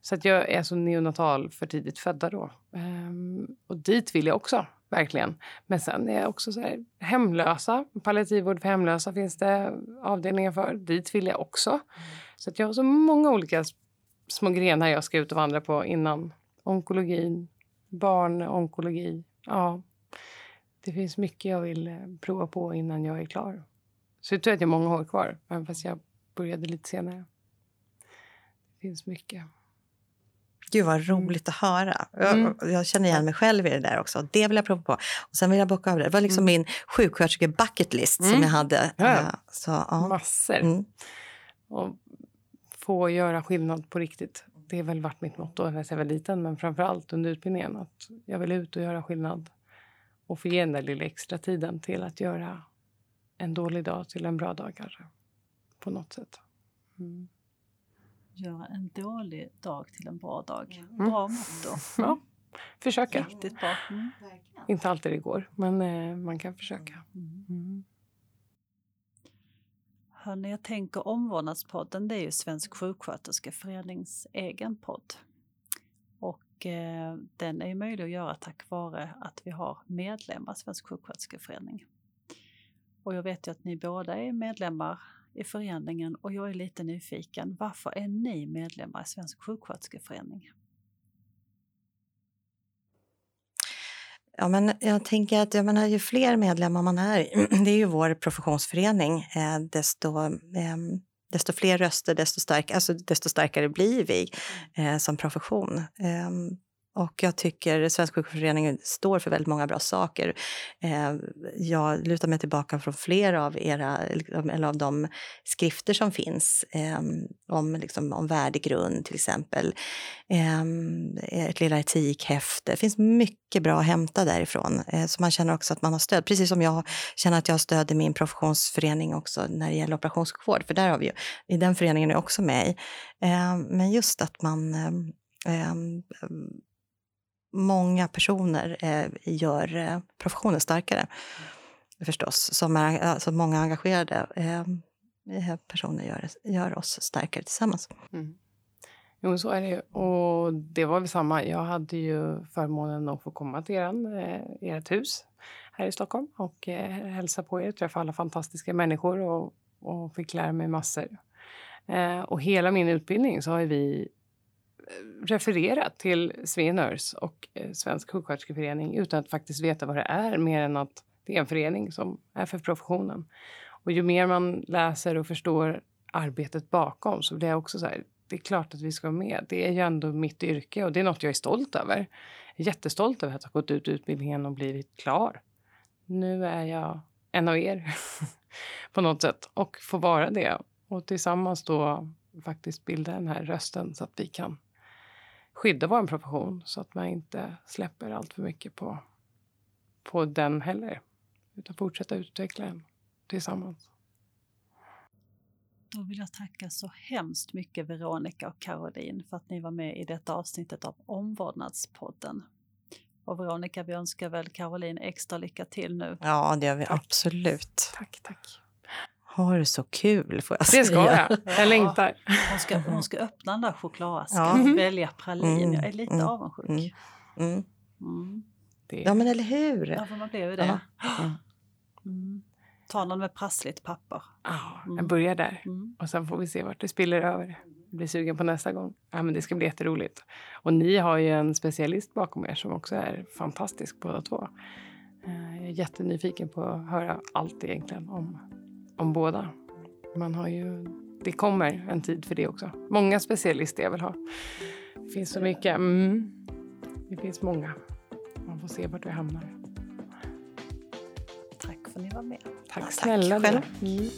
[SPEAKER 3] Så att jag är så neonatal för tidigt födda då. Ehm, och dit vill jag också verkligen. Men sen är jag också så här, hemlösa, palliativvård för hemlösa finns det avdelningar för. Dit vill jag också. Mm. Så att jag har så många olika små grenar jag ska ut och vandra på innan. Onkologin, barnonkologi. Ja, det finns mycket jag vill eh, prova på innan jag är klar. Så jag tror att jag har många år kvar, även fast jag började lite senare. Det finns mycket.
[SPEAKER 2] Gud vad mm. roligt att höra. Mm. Jag, jag, känner igen mig själv i det där också. Det vill jag prova på. Och sen vill jag bocka av det. Det var liksom mm. min sjuksköterske bucket list mm. som jag hade.
[SPEAKER 3] Ja. Uh, så, ja. Massor. Mm. Och få göra skillnad på riktigt. Det har väl varit mitt motto när jag var liten, men framför allt under utbildningen. Att jag vill ut och göra skillnad och få ge den där lilla extra tiden till att göra en dålig dag till en bra dag kanske. På något sätt. Mm
[SPEAKER 1] göra en dålig dag till en bra dag. Mm. Bra motto.
[SPEAKER 3] Ja, försöka.
[SPEAKER 1] Riktigt bra. Mm.
[SPEAKER 3] Inte alltid det går, men eh, man kan försöka. Mm. mm.
[SPEAKER 1] Hörni, jag tänker Omvårdnadspodden, det är ju Svensk sjuksköterskeförenings egen podd. Och eh, den är ju möjlig att göra tack vare att vi har medlemmar i Svensk sjuksköterskeförening. Och jag vet ju att ni båda är medlemmar i föreningen och jag är lite nyfiken. Varför är ni medlemmar i Svensk sjuksköterskeförening?
[SPEAKER 2] Ja, men jag tänker att jag menar, ju fler medlemmar man är, <clears throat> det är ju vår professionsförening, eh, desto, eh, desto fler röster, desto, stark, alltså, desto starkare blir vi eh, som profession. Och jag tycker Svensk sjukvårdsförening står för väldigt många bra saker. Eh, jag lutar mig tillbaka från flera av, era, liksom, eller av de skrifter som finns eh, om, liksom, om värdegrund till exempel. Eh, ett lilla etikhäfte. Det finns mycket bra att hämta därifrån. Eh, så man känner också att man har stöd. Precis som jag känner att jag har stöd i min professionsförening också när det gäller operationssjukvård. För där har vi ju, i den föreningen är jag också med i. Ehm, men just att man ehm, ehm, många personer eh, gör eh, professionen starkare. Mm. Förstås, som är, alltså många engagerade eh, eh, personer gör, gör oss starkare tillsammans. Mm.
[SPEAKER 3] Jo, så är det ju. Och det var väl samma. Jag hade ju förmånen att få komma till eran, eh, ert hus här i Stockholm och eh, hälsa på er, träffa alla fantastiska människor och, och fick lära mig massor. Eh, och hela min utbildning så har vi refererat till Svenörs och eh, Svensk sjuksköterskeförening utan att faktiskt veta vad det är mer än att det är en förening som är för professionen. Och ju mer man läser och förstår arbetet bakom så blir jag också så här, det är klart att vi ska vara med. Det är ju ändå mitt yrke och det är något jag är stolt över. Jag är jättestolt över att ha gått ut utbildningen och blivit klar. Nu är jag en av er <laughs> på något sätt och får vara det och tillsammans då faktiskt bilda den här rösten så att vi kan skydda vår profession så att man inte släpper allt för mycket på, på den heller. Utan fortsätta utveckla den tillsammans.
[SPEAKER 1] Då vill jag tacka så hemskt mycket Veronica och Caroline för att ni var med i detta avsnittet av Omvårdnadspodden. Och Veronica, vi önskar väl Caroline extra lycka till nu.
[SPEAKER 2] Ja, det gör vi tack. absolut.
[SPEAKER 3] Tack, tack.
[SPEAKER 2] Ha det så kul får jag
[SPEAKER 3] säga. Det ska jag. Jag längtar. <laughs>
[SPEAKER 1] Hon ska, hon ska öppna den där chokladasken och välja pralin. Mm. Jag är lite mm. avundsjuk. Mm.
[SPEAKER 2] Mm. mm. Ja, men eller hur?
[SPEAKER 1] Ja, för man blev ju det. Mm. Ta någon med prassligt papper.
[SPEAKER 3] Ja, jag börjar där. Och sen får vi se vart det spiller över. Jag blir sugen på nästa gång. Ja, men det ska bli jätteroligt. Och ni har ju en specialist bakom er som också är fantastisk båda två. Eh, jag är jättenyfiken på att höra allt egentligen om om båda. Man har ju, det kommer en tid för det också. Många specialister jag vill ha. Det finns så mycket. Mm. Det finns många. Man får se vart vi hamnar.
[SPEAKER 1] Tack för att ni var med.
[SPEAKER 3] Tack ja, snälla. Tack själv.